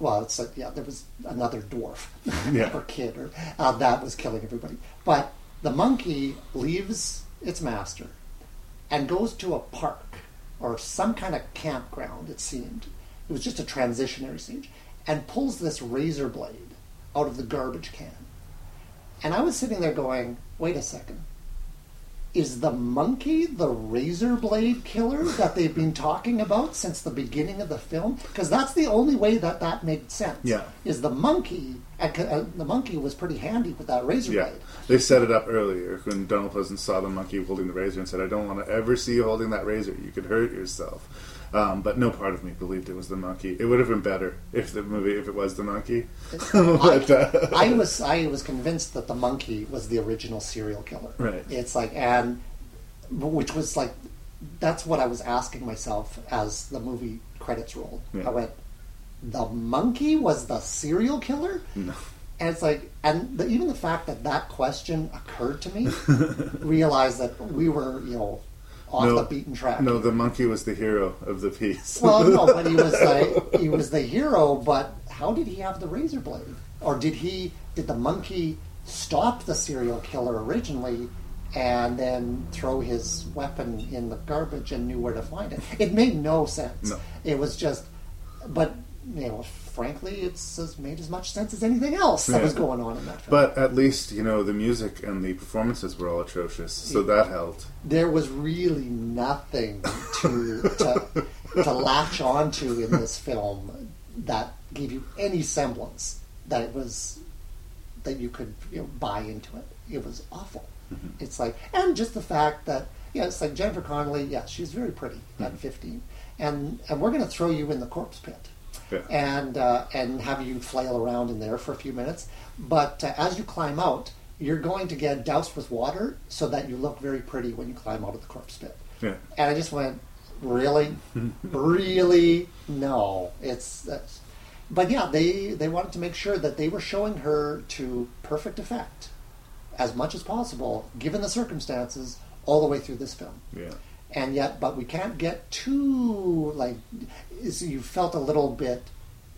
well, it's like, yeah. There was another dwarf Yeah. or kid or uh, that was killing everybody. But the monkey leaves its master and goes to a park or some kind of campground. It seemed it was just a transitionary stage, and pulls this razor blade out of the garbage can. And I was sitting there going, "Wait a second." Is the monkey the razor blade killer that they've been talking about since the beginning of the film? Because that's the only way that that made sense. Yeah. Is the monkey? And uh, the monkey was pretty handy with that razor Yeah, blade. they set it up earlier when Donald Pleasence saw the monkey holding the razor and said, "I don't want to ever see you holding that razor. You could hurt yourself." Um, but no part of me believed it was the monkey. It would have been better if the movie if it was the monkey. but, uh, I was I was convinced that the monkey was the original serial killer. Right. It's like and which was like that's what I was asking myself as the movie credits rolled. Yeah. I went, the monkey was the serial killer. No. And it's like, and the, even the fact that that question occurred to me, realized that we were, you know, off no, the beaten track. No, the monkey was the hero of the piece. Well, no, but he was like he was the hero. But how did he have the razor blade? Or did he? Did the monkey stop the serial killer originally, and then throw his weapon in the garbage and knew where to find it? It made no sense. No. It was just, but you know, frankly, it's as made as much sense as anything else that was going on in that film. But at least you know the music and the performances were all atrocious, so that helped. there was really nothing to to, to latch onto in this film that gave you any semblance that it was that you could you know, buy into it. It was awful. Mm-hmm. It's like, and just the fact that yeah, it's like Jennifer Connelly. Yeah, she's very pretty at mm-hmm. fifteen, and and we're going to throw you in the corpse pit Yeah. and uh, and have you flail around in there for a few minutes. But uh, as you climb out, you're going to get doused with water so that you look very pretty when you climb out of the corpse pit. Yeah. And I just went, really, really, no. It's. But yeah, they they wanted to make sure that they were showing her to perfect effect, as much as possible, given the circumstances, all the way through this film Yeah. And yet but we can't get too like is you felt a little bit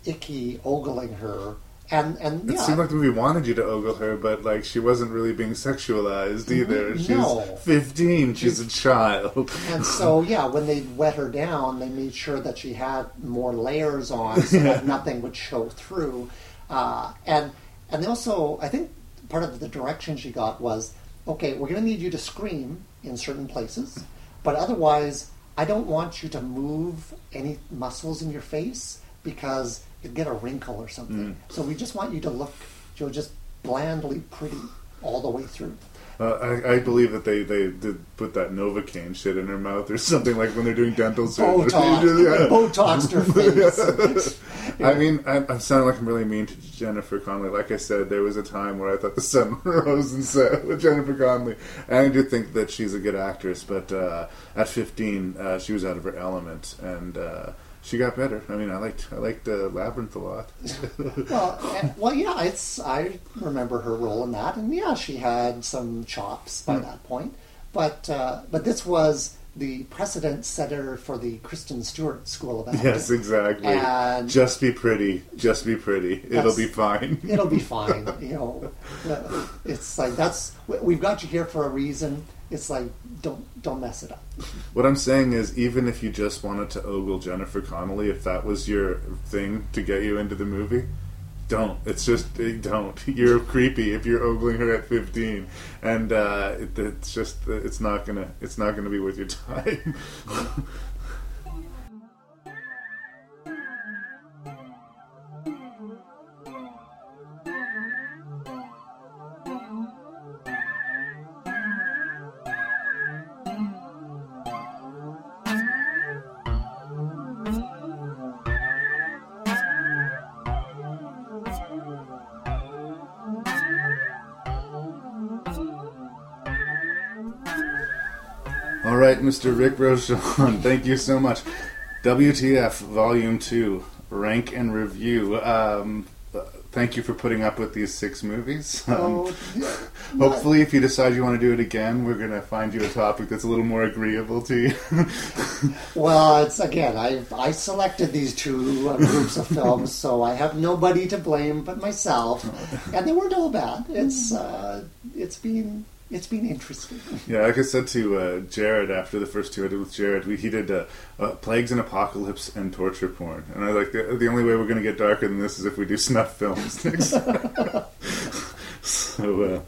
icky ogling her and and It yeah seemed like the movie wanted you to ogle her, but like she wasn't really being sexualized either. She's No. fifteen. She's a child. and so yeah when they wet her down they made sure that she had more layers on so that nothing would show through uh, and and they also i think part of the direction she got was okay we're going to need you to scream in certain places but otherwise i don't want you to move any muscles in your face because you'll get a wrinkle or something. Mm. So we just want you to look you know, just blandly pretty all the way through Uh, I, I believe that they, they did put that Novocaine shit in her mouth or something like when they're doing dental surgery. Botox. Botoxed her face. I mean, I'm, I'm sounding like I'm really mean to Jennifer Connelly. Like I said, there was a time where I thought the sun rose and set with Jennifer Connelly. And I do think that she's a good actress, but uh, at 15, uh, she was out of her element, and uh, she got better. I mean, I liked I liked uh, Labyrinth a lot. well, and- well, yeah, it's. I remember her role in that, and yeah, she had some chops by Hmm. that point. But uh, but this was the precedent setter for the Kristen Stewart School of Acting. yes, exactly. And just be pretty. Just be pretty. It'll be fine. it'll be fine. You know, it's like that's we've got you here for a reason. It's like don't don't mess it up. What I'm saying is, even if you just wanted to ogle Jennifer Connelly, if that was your thing to get you into the movie, don't. It's just eh, don't. You're creepy if you're ogling her at 15, and uh, it, it's just it's not gonna it's not gonna be worth your time. Mr. Rick Rochon, thank you so much. WTF Volume Two, rank and review. Um, thank you for putting up with these six movies. Um, Oh, yeah. Hopefully, if you decide you want to do it again, we're going to find you a topic that's a little more agreeable to you. Well, it's again, I I selected these two uh, groups of films, so I have nobody to blame but myself, and they weren't all bad. It's uh, it's been it's been interesting. yeah, like I said to uh, Jared after the first two I did with Jared, we, he did uh, uh, Plagues and Apocalypse and Torture Porn. And I was like, the, the only way we're going to get darker than this is if we do snuff films next So, uh,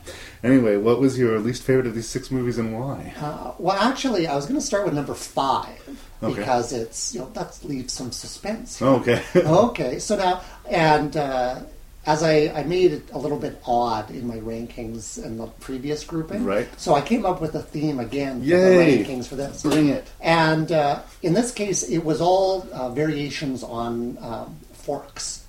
anyway, what was your least favorite of these six movies and why? Uh, well, actually, I was going to start with number five Okay. because it's you know that leaves some suspense. here. Okay. okay, so now and uh, as I, I made it a little bit odd in my rankings in the previous grouping. Right. So I came up with a theme again for Yay. the rankings for this. Bring it. And uh, in this case, it was all uh, variations on um, forks.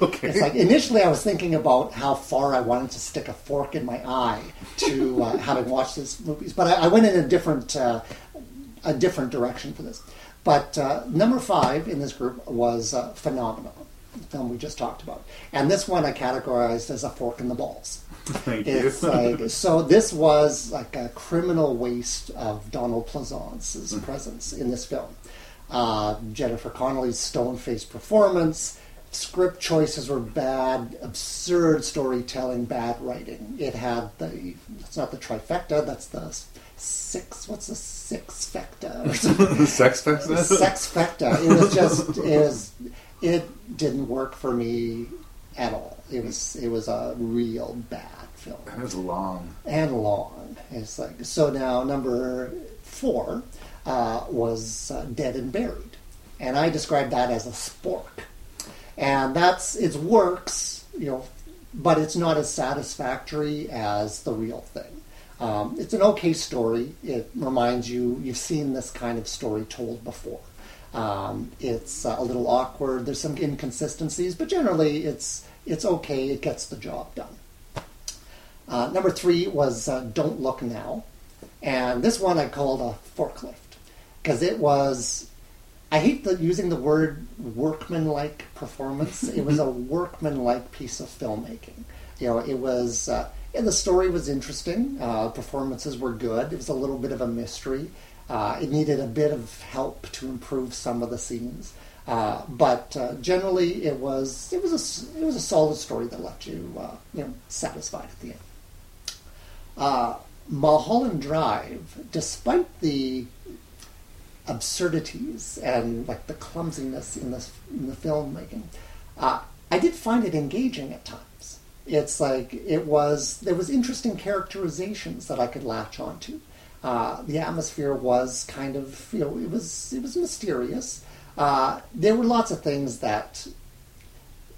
Okay. It's like initially I was thinking about how far I wanted to stick a fork in my eye to uh, having watched these movies, but I, I went in a different uh, a different direction for this. But uh, number five in this group was uh, Phenomenon, the film we just talked about, and this one I categorized as a fork in the balls. Thank It's you. like so. This was like a criminal waste of Donald Pleasence's Mm. presence in this film. Uh, Jennifer Connelly's stone-faced performance, script choices were bad, absurd storytelling, bad writing. It had the it's not the trifecta. That's the six. What's the six fecta? Or something. Sex fest? Sex fecta. It was just it was it didn't work for me at all. It was it was a real bad film That was long. and long. It's like so now number four uh, was uh, Dead and Buried, and I described that as a spork, and that's it works, you know, but it's not as satisfactory as the real thing. Um, it's an okay story. It reminds you you've seen this kind of story told before. Um, it's uh, a little awkward. There's some inconsistencies, but generally it's it's okay. It gets the job done. Uh, number three was uh, Don't Look Now. And this one I called a forklift because it was, I hate the, using the word workman-like performance. it was a workman-like piece of filmmaking. You know, it was, uh, and the story was interesting. Uh, performances were good. It was a little bit of a mystery. Uh, it needed a bit of help to improve some of the scenes. Uh, but uh, generally, it was it was a it was a solid story that left you uh, you know satisfied at the end. Uh, Mulholland Drive, despite the absurdities and like the clumsiness in this in the filmmaking, uh, I did find it engaging at times. It's like it was there was interesting characterizations that I could latch onto. Uh, the atmosphere was kind of you know it was it was mysterious. Uh, there were lots of things that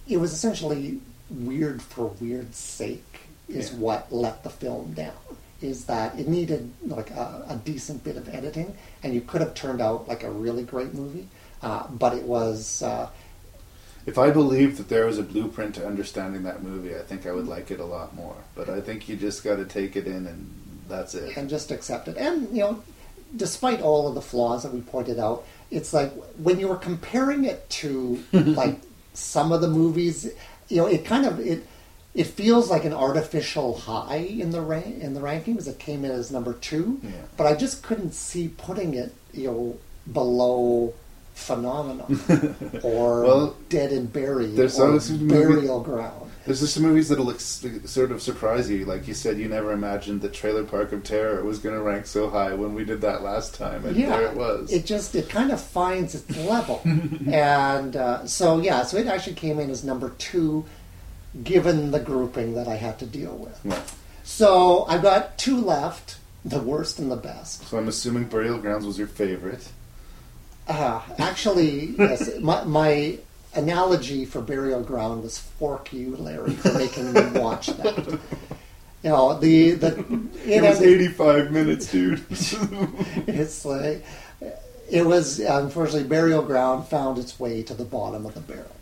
it was essentially weird for weird's sake is Yeah. what let the film down. Is that it needed like a, a decent bit of editing, and you could have turned out like a really great movie, uh, but it was uh, If I believed that there was a blueprint to understanding that movie, I think I would like it a lot more. But I think you just got to take it in, and that's it. and just accept it. And you know, despite all of the flaws that we pointed out, it's like when you were comparing it to like some of the movies, you know, it kind of it it feels like an artificial high in the rank in the rankings. It came in as number two, Yeah. but I just couldn't see putting it, you know, below Phenomenon or Well, Dead and Buried there's or a movie- Burial Ground. There's just some movies that'll ex- sort of surprise you. Like you said, you never imagined that Trailer Park of Terror was going to rank so high when we did that last time, and yeah, there it was. It just it kind of finds its level, and uh, so yeah, so it actually came in as number two, given the grouping that I had to deal with. Yeah. So I've got two left: the worst and the best. So I'm assuming Burial Grounds was your favorite. Uh, actually, yes, my, my analogy for Burial Ground was fork you, Larry, for making me watch that. You know the the It was 85 minutes, dude. it's like it was unfortunately burial ground found its way to the bottom of the barrel.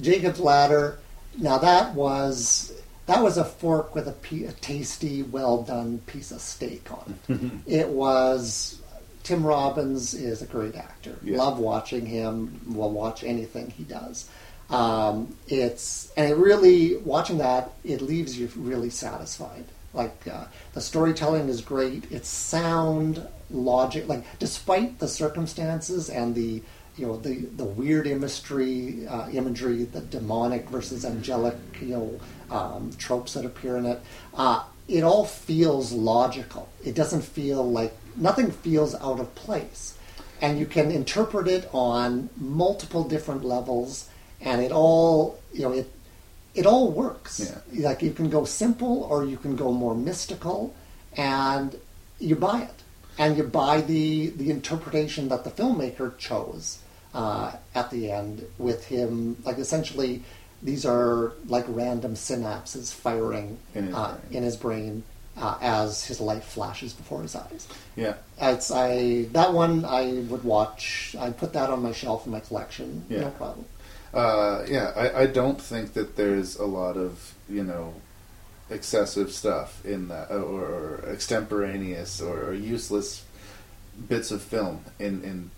Jacob's ladder. Now that was that was a fork with a, pe- a tasty, well done piece of steak on it. it was. Tim Robbins is a great actor. Yeah. Love watching him. Will watch anything he does. Um, it's and it really watching that it leaves you really satisfied. Like uh, the storytelling is great. It's sound, logic. Like despite the circumstances and the you know the the weird imagery, uh, imagery, the demonic versus angelic you know um, tropes that appear in it. Uh, it all feels logical. It doesn't feel like nothing feels out of place, and you can interpret it on multiple different levels, and it all you know it it all works. Like you can go simple or you can go more mystical, and you buy it, and you buy the the interpretation that the filmmaker chose uh, at the end with him, like essentially these are like random synapses firing In his uh, in his brain uh, as his life flashes before his eyes. Yeah. It's I that one I would watch. I put that on my shelf in my collection. Yeah. No problem. Uh, yeah, I, I don't think that there's a lot of you know excessive stuff in that, or, or extemporaneous or, or useless bits of film in in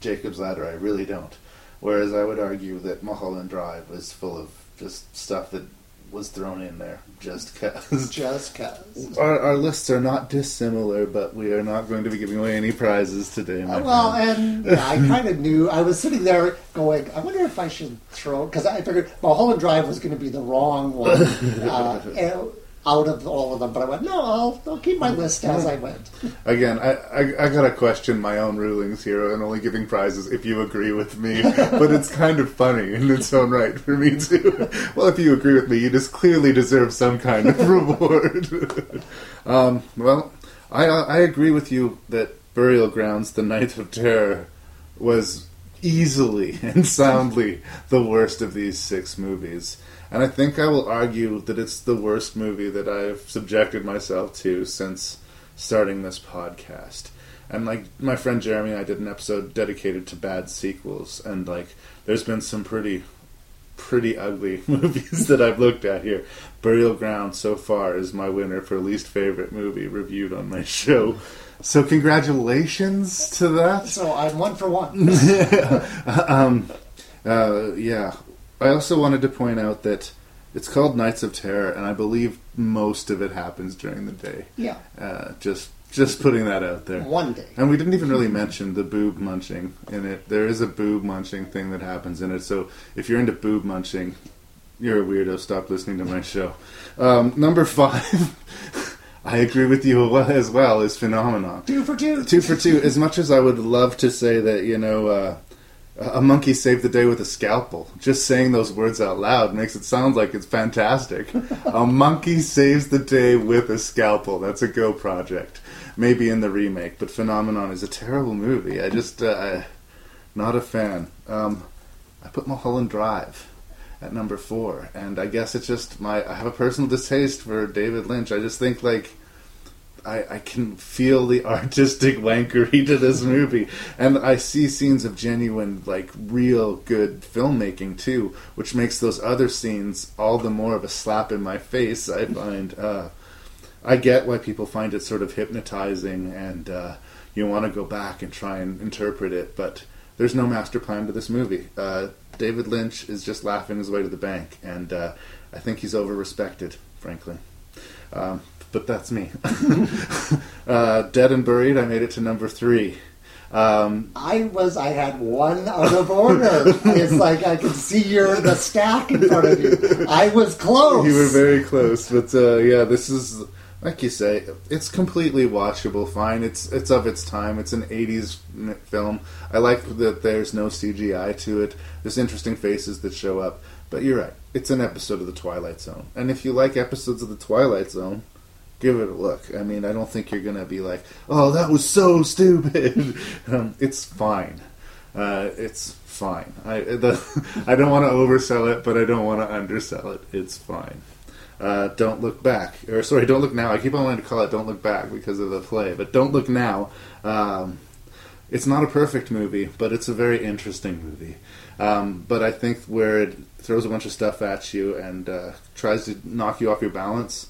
Jacob's Ladder. I really don't. Whereas I would argue that Mulholland Drive was full of just stuff that was thrown in there just cause. Just cause. Our, our lists are not dissimilar, but we are not going to be giving away any prizes today. Uh, well, friend. and I kind of knew. I was sitting there going, I wonder if I should throw because I figured Mulholland Drive was going to be the wrong one uh, and- out of all of them. But I went, no, I'll, I'll keep my list as I went. Again, I, I, I gotta question my own rulings here and only giving prizes if you agree with me. but it's kind of funny in its own right for me too. well, if you agree with me, you just clearly deserve some kind of reward. um, well, I, I agree with you that Burial Grounds, The Night of Terror, was easily and soundly the worst of these six movies. And I think I will argue that it's the worst movie that I've subjected myself to since starting this podcast. And like my friend Jeremy and I did an episode dedicated to bad sequels and like there's been some pretty pretty ugly movies that I've looked at here. Burial Ground so far is my winner for least favorite movie reviewed on my show. So congratulations to that. So I'm one for one. um, uh, yeah. I also wanted to point out that it's called Nights of Terror, and I believe most of it happens during the day. Yeah. Uh, just just putting that out there. One day. And we didn't even really mention the boob munching in it. There is a boob munching thing that happens in it. So if you're into boob munching, you're a weirdo. Stop listening to my show. Um, number five. I agree with you as well. Is phenomenon. Two for two. Two for two. As much as I would love to say that, you know, uh, a monkey saved the day with a scalpel, just saying those words out loud makes it sound like it's fantastic. a monkey saves the day with a scalpel. That's a Go project. Maybe in the remake, but Phenomenon is a terrible movie. I just, uh, not a fan. Um, I put Mulholland Drive at number four, and I guess it's just my. I have a personal distaste for David Lynch. I just think like I, I can feel the artistic wankery to this movie, and I see scenes of genuine, like real good filmmaking too, which makes those other scenes all the more of a slap in my face. I find. Uh, I get why people find it sort of hypnotizing, and uh, you want to go back and try and interpret it, but there's no master plan to this movie. Uh, David Lynch is just laughing his way to the bank, and uh, I think he's over respected, frankly. Um, but that's me. uh, Dead and Buried, I made it to number three. Um, I was. I had one out of order. it's like I could see your the stack in front of you. I was close. You were very close, but uh, yeah, this is like you say, it's completely watchable. Fine, it's it's of its time. It's an '80s film. I like that there's no CGI to it. There's interesting faces that show up. But you're right. It's an episode of the Twilight Zone, and if you like episodes of the Twilight Zone, give it a look. I mean, I don't think you're gonna be like, "Oh, that was so stupid." um, it's fine. Uh, it's fine. I the, I don't want to oversell it, but I don't want to undersell it. It's fine. Uh, don't look back, or sorry, don't look now. I keep on wanting to call it "Don't Look Back" because of the play, but "Don't Look Now." Um, it's not a perfect movie, but it's a very interesting movie. Um, but I think where it throws a bunch of stuff at you and uh, tries to knock you off your balance,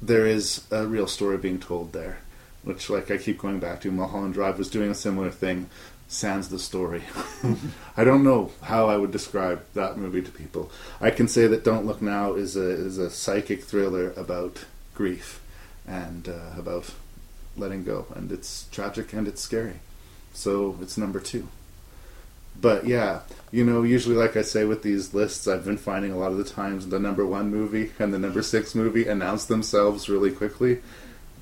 there is a real story being told there, which, like I keep going back to, Mulholland Drive was doing a similar thing. Sans the story. I don't know how I would describe that movie to people. I can say that Don't Look Now is a is a psychic thriller about grief and uh, about letting go, and it's tragic and it's scary. So it's number two. But yeah, you know, usually, like I say with these lists, I've been finding a lot of the times the number one movie and the number six movie announce themselves really quickly.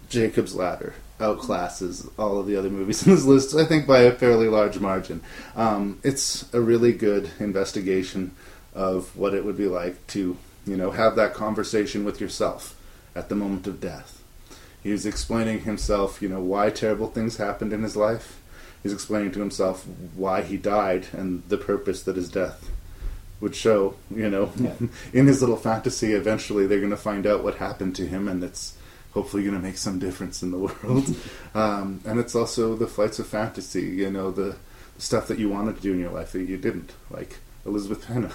Jacob's Ladder outclasses all of the other movies in this list, I think, by a fairly large margin. Um, it's a really good investigation of what it would be like to, you know, have that conversation with yourself at the moment of death. He was explaining himself, you know, why terrible things happened in his life. He's explaining to himself why he died and the purpose that his death would show. You know, in his little fantasy, eventually they're going to find out what happened to him, and it's hopefully going to make some difference in the world. um, and it's also the flights of fantasy. You know, the, the stuff that you wanted to do in your life that you didn't, like Elizabeth Peña.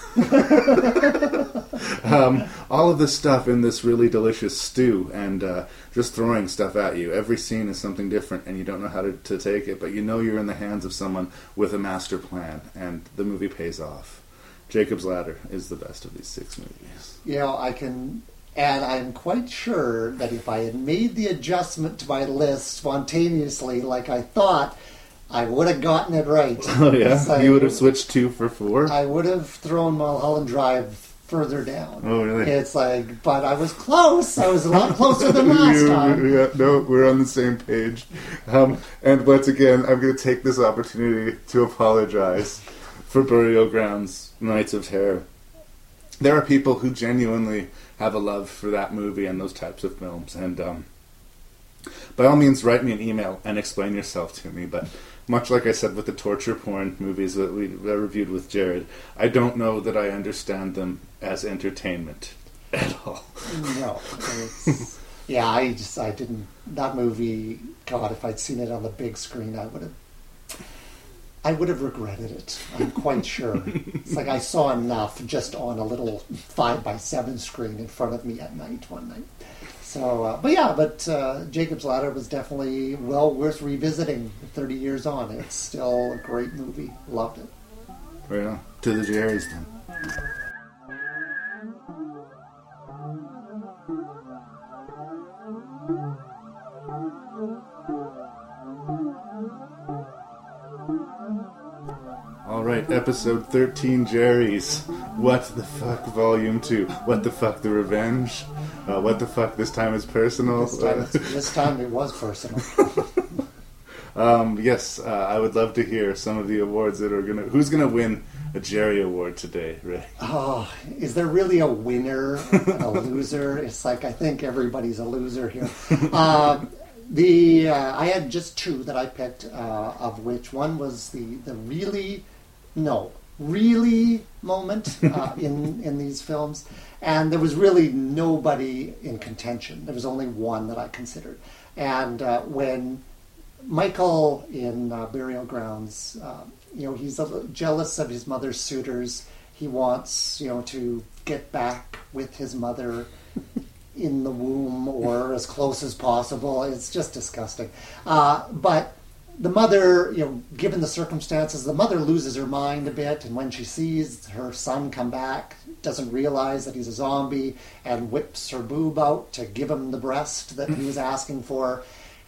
um, all of this stuff in this really delicious stew, and uh, just throwing stuff at you. Every scene is something different, and you don't know how to, to take it, but you know you're in the hands of someone with a master plan, and the movie pays off. Jacob's Ladder is the best of these six movies. You know, I can, and I'm quite sure that if I had made the adjustment to my list spontaneously, like I thought, I would have gotten it right. Oh yeah, you would have switched two for four. I would have thrown Mulholland Drive further down. Oh, really? It's like, but I was close. I was a lot closer than last You- time. yeah, no, we're on the same page. Um, and once again, I'm going to take this opportunity to apologize for Burial Grounds, Nights of Terror. There are people who genuinely have a love for that movie and those types of films, and um, by all means, write me an email and explain yourself to me. But much like I said with the torture porn movies that we reviewed with Jared, I don't know that I understand them as entertainment at all. No, yeah, I just I didn't. That movie, God, if I'd seen it on the big screen, I would have. I would have regretted it. I'm quite sure. It's like I saw enough just on a little five by seven screen in front of me at night one night. So, uh, but yeah, but uh, Jacob's Ladder was definitely well worth revisiting. Thirty years on, it's still a great movie. Loved it. Right on. To the Jerry's then. All right, episode 13, Jerry's. What the fuck, volume 2. What the fuck, the revenge? Uh, what the fuck, this time is personal? This time, this time it was personal. um, yes, uh, I would love to hear some of the awards that are gonna. Who's gonna win a Jerry Award today, Ray? Oh, is there really a winner and a loser? It's like I think everybody's a loser here. Um, the uh, I had just two that I picked, uh, of which one was the the really no really moment uh, in in these films, and there was really nobody in contention. There was only one that I considered, and uh, when Michael in uh, Burial Grounds, uh, you know, he's a jealous of his mother's suitors. He wants, you know, to get back with his mother in the womb or as close as possible. It's just disgusting. Uh, but the mother, you know, given the circumstances, the mother loses her mind a bit, and when she sees her son come back, doesn't realize that he's a zombie, and whips her boob out to give him the breast that he was asking for.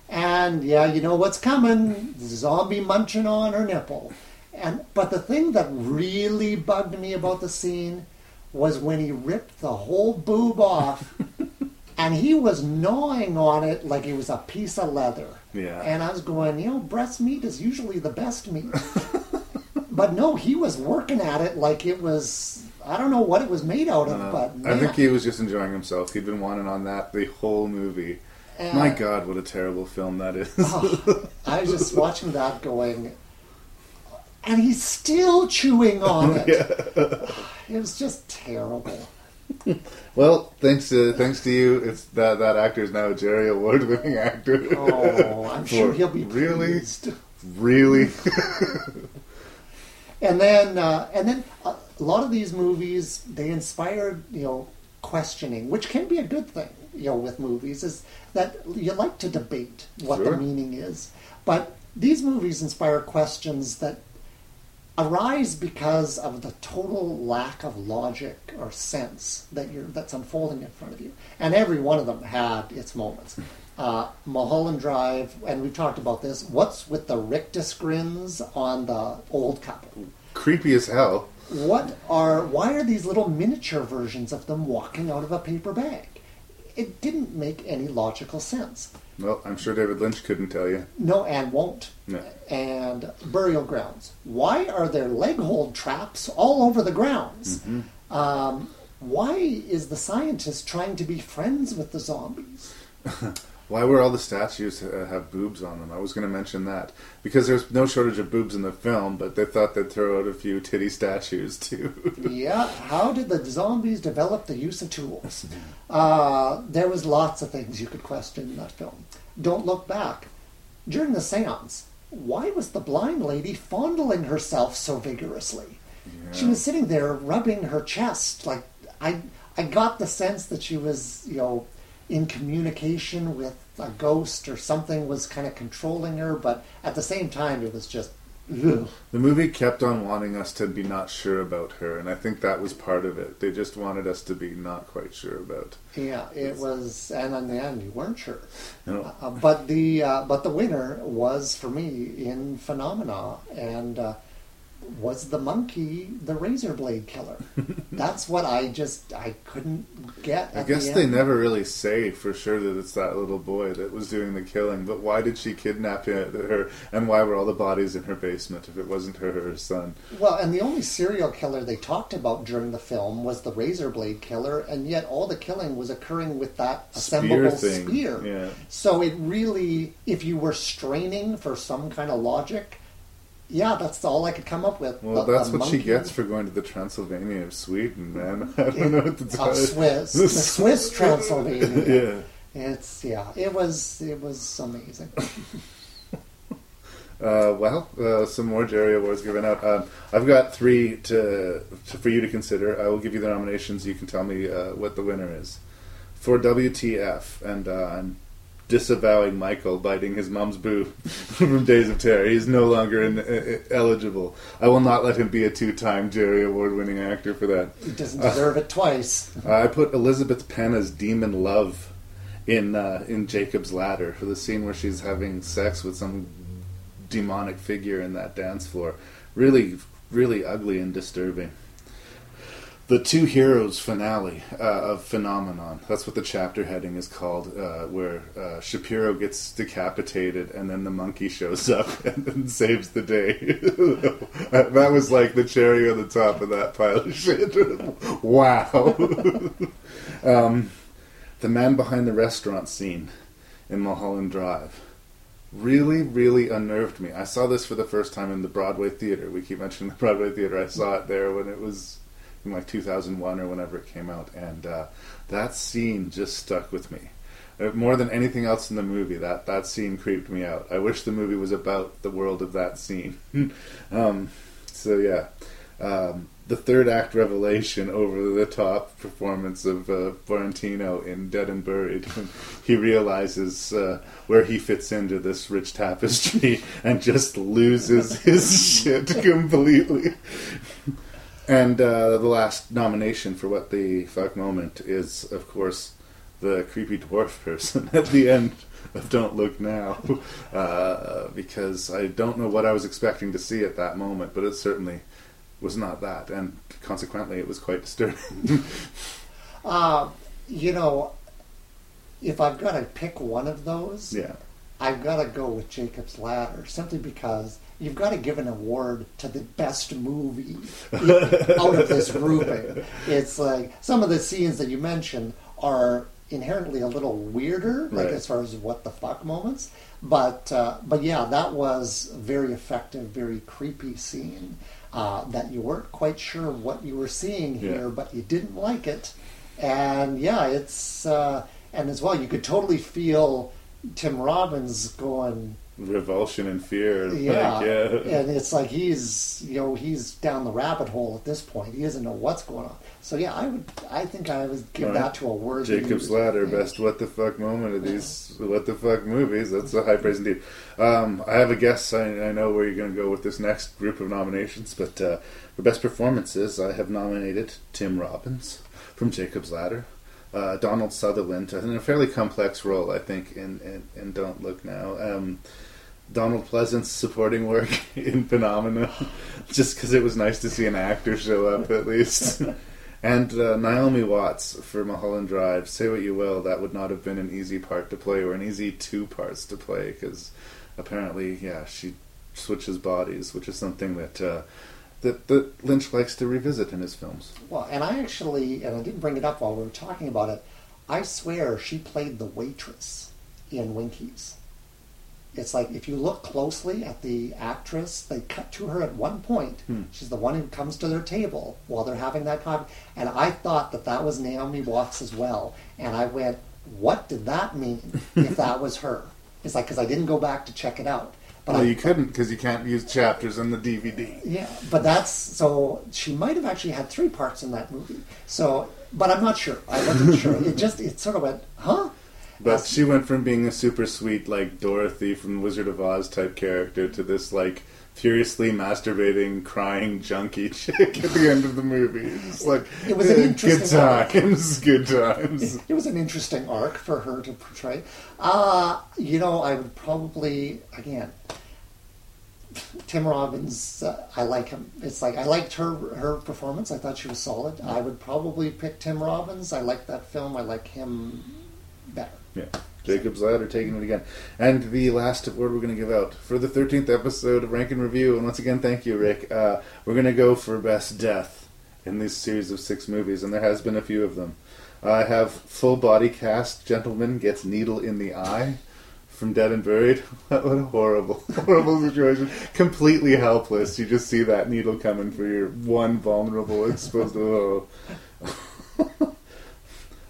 And yeah, you know what's coming? Zombie munching on her nipple. And but the thing that really bugged me about the scene was when he ripped the whole boob off and he was gnawing on it like it was a piece of leather. Yeah. And I was going, you know, breast meat is usually the best meat. but no, he was working at it like it was I don't know what it was made out of, Uh, but I think he was just enjoying himself. He'd been wanting on that the whole movie. Uh, My God, what a terrible film that is. Oh, I was just watching that going, and he's still chewing on it. It was just terrible. well, thanks to thanks to you, it's that that actor is now a Jerry Award winning actor. Oh, I'm sure he'll be really, pleased. really. And then, uh, and then a lot of these movies they inspire you know, questioning, which can be a good thing, you know, with movies is that you like to debate what Sure. the meaning is, but these movies inspire questions that arise because of the total lack of logic or sense that you're that's unfolding in front of you, and every one of them had its moments. Uh, Mulholland Drive, and we've talked about this. What's with the rictus grins on the old couple? Creepy as hell. What are? Why are these little miniature versions of them walking out of a paper bag? It didn't make any logical sense. Well, I'm sure David Lynch couldn't tell you. No, and won't. No. And burial grounds. Why are there leg hold traps all over the grounds? Mm-hmm. Um, why is the scientist trying to be friends with the zombies? Why were all the statues uh, have boobs on them? I was going to mention that because there's no shortage of boobs in the film, but they thought they'd throw out a few titty statues too. yeah, how did the zombies develop the use of tools? Uh, there was lots of things you could question in that film. Don't look back. During the seance, why was the blind lady fondling herself so vigorously? She was sitting there rubbing her chest. Like I, I got the sense that she was, you know, in communication with a ghost or something was kind of controlling her. But at the same time, it was just. Ugh. The movie kept on wanting us to be not sure about her, and I think that was part of it. They just wanted us to be not quite sure about. Yeah, it was, and in the end, you weren't sure. No. Uh, but the uh, but the winner was for me in Phenomena, and uh, was the monkey the razor blade killer? That's what I just I couldn't get. I guess the they never really say for sure that it's that little boy that was doing the killing. But why did she kidnap her, and why were all the bodies in her basement if it wasn't her or her son? Well, and the only serial killer they talked about during the film was the razor blade killer, and yet all the killing was occurring with that Spear assemblable thing, spear. yeah. So it really, if you were straining for some kind of logic, yeah, that's all I could come up with. Well, The- that's the what she gets for going to the Transylvania of Sweden, man. I don't know what to tell you. Swiss, the Swiss Transylvania. yeah. It's yeah, it was it was amazing. Uh, well, uh, some more Jerry Awards given out. Um, I've got three to, to for you to consider. I will give you the nominations. You can tell me uh, what the winner is for WTF, and uh, I'm disavowing Michael biting his mom's boob from Days of Terror. He's no longer in, uh, eligible. I will not let him be a two-time Jerry Award-winning actor for that. He doesn't deserve it twice. I put Elizabeth Peña's Demon Love in uh, in Jacob's Ladder for the scene where she's having sex with some demonic figure in that dance floor. Really, really ugly and disturbing. The Two Heroes finale uh, of Phenomenon. That's what the chapter heading is called, uh, where uh, Shapiro gets decapitated and then the monkey shows up and, then saves the day. that was like the cherry on the top of that pile of shit. wow. um, the man behind the restaurant scene in Mulholland Drive really, really unnerved me. I saw this for the first time in the Broadway theater. We keep mentioning the Broadway theater. I saw it there when it was in like 2001 or whenever it came out, and uh, that scene just stuck with me. Uh, More than anything else in the movie, that, that scene creeped me out. I wish the movie was about the world of that scene. um, so yeah, um, the third act revelation over the top performance of uh, Farentino in Dead and Buried he realizes uh, where he fits into this rich tapestry and just loses his shit completely. And uh, the last nomination for what the fuck moment is, of course, the creepy dwarf person at the end of Don't Look Now, uh, because I don't know what I was expecting to see at that moment, but it certainly was not that, and consequently, it was quite disturbing. Uh, you know, if I've got to pick one of those, yeah, I've got to go with Jacob's Ladder simply because you've got to give an award to the best movie out of this grouping. It's like some of the scenes that you mentioned are inherently a little weirder, like Right. as far as what the fuck moments. But uh, but yeah, that was a very effective, very creepy scene uh, that you weren't quite sure what you were seeing here, Yeah. but you didn't like it. And yeah, it's uh, and as well, you could totally feel Tim Robbins going, revulsion and fear. yeah, like, yeah. and it's like he's you know he's down the rabbit hole at this point. He doesn't know what's going on. So yeah, I would I think I would give right. that to a word. Jacob's Ladder, yeah. best what the fuck moment of these what the fuck movies. That's a high praise indeed. Um, I have a guess. I, I know where you're going to go with this next group of nominations, but uh, for best performances, I have nominated Tim Robbins from Jacob's Ladder, uh, Donald Sutherland in a fairly complex role, I think, in in, in Don't Look Now. Um, Donald Pleasence's supporting work in Phenomena, just because it was nice to see an actor show up at least. and uh, Naomi Watts for Mulholland Drive. Say what you will, that would not have been an easy part to play, or an easy two parts to play, because apparently, yeah, she switches bodies, which is something that uh, that that Lynch likes to revisit in his films. Well, and I actually, and I didn't bring it up while we were talking about it. I swear she played the waitress in Winkies. It's like if you look closely at the actress, they cut to her at one point. Hmm. She's the one who comes to their table while they're having that coffee. And I thought that that was Naomi Watts as well. And I went, what did that mean if that was her? It's like, because I didn't go back to check it out. But well, I, you couldn't because you can't use chapters in the DVD. yeah, but that's so she might have actually had three parts in that movie. So, but I'm not sure. I wasn't sure. It just it sort of went, huh? But she went from being a super sweet, like Dorothy from Wizard of Oz type character to this, like, furiously masturbating, crying junkie chick at the end of the movie. It's like, It was an eh, interesting good times, good times. It was an interesting arc for her to portray. Uh, you know, I would probably again. Tim Robbins, uh, I like him. It's like I liked her her performance. I thought she was solid. I would probably pick Tim Robbins. I like that film. I like him. Yeah. Jacob's Ladder taking it again. And the last word we're going to give out for the 13th episode of Rank and Review, and once again, thank you, Rick. Uh, we're going to go for Best Death in this series of six movies, and there has been a few of them. I have full body cast gentleman gets needle in the eye from Dead and Buried. what a horrible, horrible situation. Completely helpless. You just see that needle coming for your one vulnerable exposed.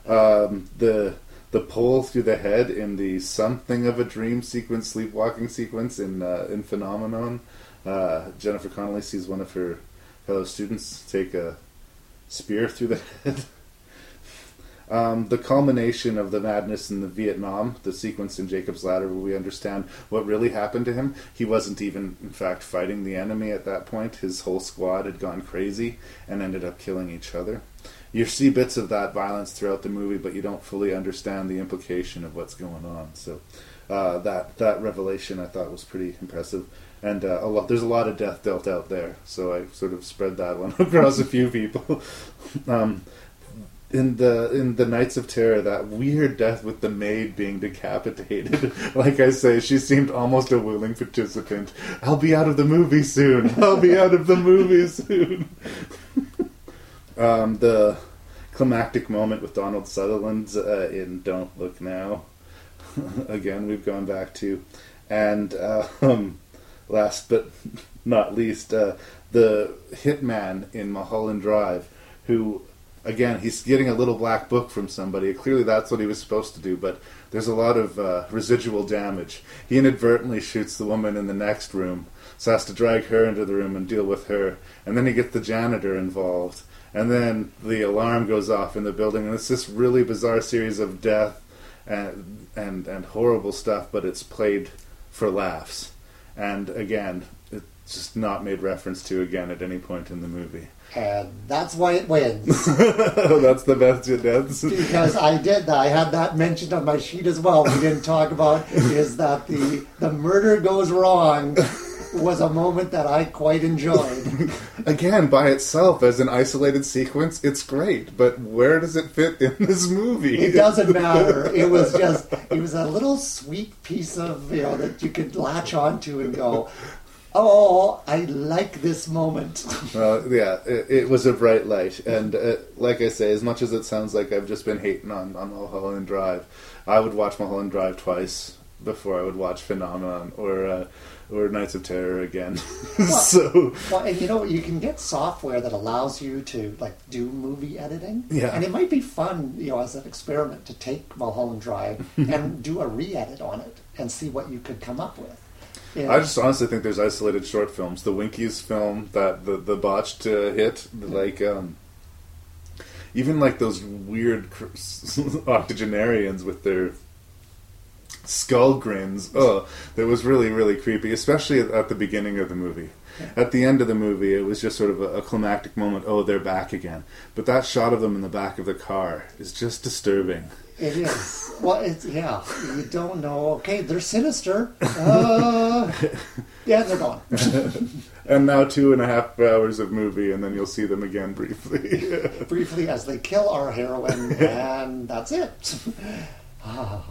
Um, the the pole through the head in the something of a dream sequence, sleepwalking sequence in uh, in Phenomenon. Uh, Jennifer Connelly sees one of her fellow students take a spear through the head. Um, the culmination of the madness in the Vietnam, the sequence in Jacob's Ladder, where we understand what really happened to him. He wasn't even, in fact, fighting the enemy at that point. His whole squad had gone crazy and ended up killing each other. You see bits of that violence throughout the movie, but you don't fully understand the implication of what's going on. So uh, that that revelation I thought was pretty impressive, and uh, a lot, there's a lot of death dealt out there. So I sort of spread that one across a few people. um, in the in the Nights of Terror, that weird death with the maid being decapitated. like I say, she seemed almost a willing participant. I'll be out of the movie soon. I'll be out of the movie soon. Um, the climactic moment with Donald Sutherland uh, in Don't Look Now. Again, we've gone back to, and uh, um, last but not least, uh, the hitman in Mulholland Drive, who again, he's getting a little black book from somebody. Clearly, that's what he was supposed to do, but there's a lot of uh, residual damage. He inadvertently shoots the woman in the next room, so has to drag her into the room and deal with her. And then he gets the janitor involved. And then the alarm goes off in the building, and it's this really bizarre series of death and and and horrible stuff, but it's played for laughs. And again, it's just not made reference to again at any point in the movie. And that's why it wins. That's the best it does. because I did that. I had that mentioned on my sheet as well. We didn't talk about is that the the murder goes wrong was a moment that I quite enjoyed. Again, by itself as an isolated sequence, it's great. But where does it fit in this movie? It doesn't matter. It was just it was a little sweet piece of you know that you could latch onto and go, oh, I like this moment. Well, yeah, it, it was a bright light, and uh, like I say, as much as it sounds like I've just been hating on on Mulholland Drive, I would watch Mulholland Drive twice before I would watch Phenomenon or uh, or Nights of Terror again. so Well, and you know, you can get software that allows you to like do movie editing. Yeah. And it might be fun, you know, as an experiment to take Mulholland Drive and do a re-edit on it and see what you could come up with. Know? I just honestly think there's isolated short films. The Winkies film that the the botched uh, hit, like um, even like those weird octogenarians with their skull grins. Oh, that was really really creepy, especially at, at the beginning of the movie. At the end of the movie, it was just sort of a, a climactic moment. Oh, they're back again. But that shot of them in the back of the car is just disturbing. It is. Well, it's yeah. You don't know. Okay, they're sinister. Uh, yeah, they're gone. and now two and a half hours of movie, and then you'll see them again briefly. Briefly, as they kill our heroine, and that's it. Ah.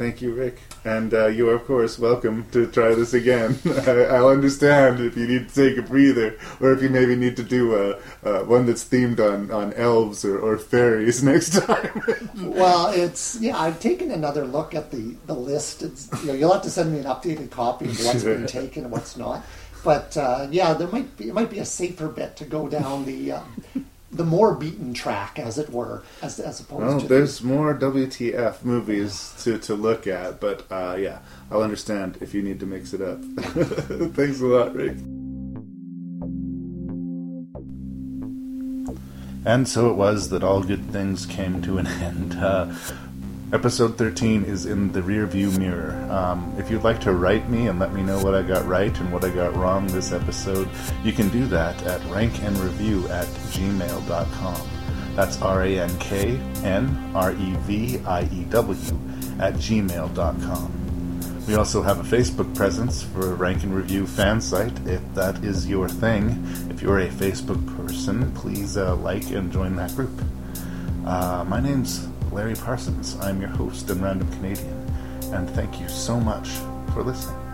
Thank you, Rick. And uh, you are, of course, welcome to try this again. I'll understand if you need to take a breather, or if you maybe need to do a, uh, one that's themed on, on elves or, or fairies next time. well, it's yeah. I've taken another look at the the list. It's, you know, you'll have to send me an updated copy of what's been taken and what's not. But uh, yeah, there might be it might be a safer bet to go down the uh, the more beaten track, as it were, as as opposed well, to there's the, more WTF movies to, to look at, but uh, yeah, I'll understand if you need to mix it up. Thanks a lot, Rick. And so it was that all good things came to an end. Uh, Episode 13 is in the rear view mirror. Um, if you'd like to write me and let me know what I got right and what I got wrong this episode, you can do that at ranknreview at gmail.com. That's R A N K N R E V I E W at gmail.com. We also have a Facebook presence for Rank and Review fan site if that is your thing. If you're a Facebook person, please uh, like and join that group. Uh, my name's Larry Parsons. I'm your host and Random Canadian, and thank you so much for listening.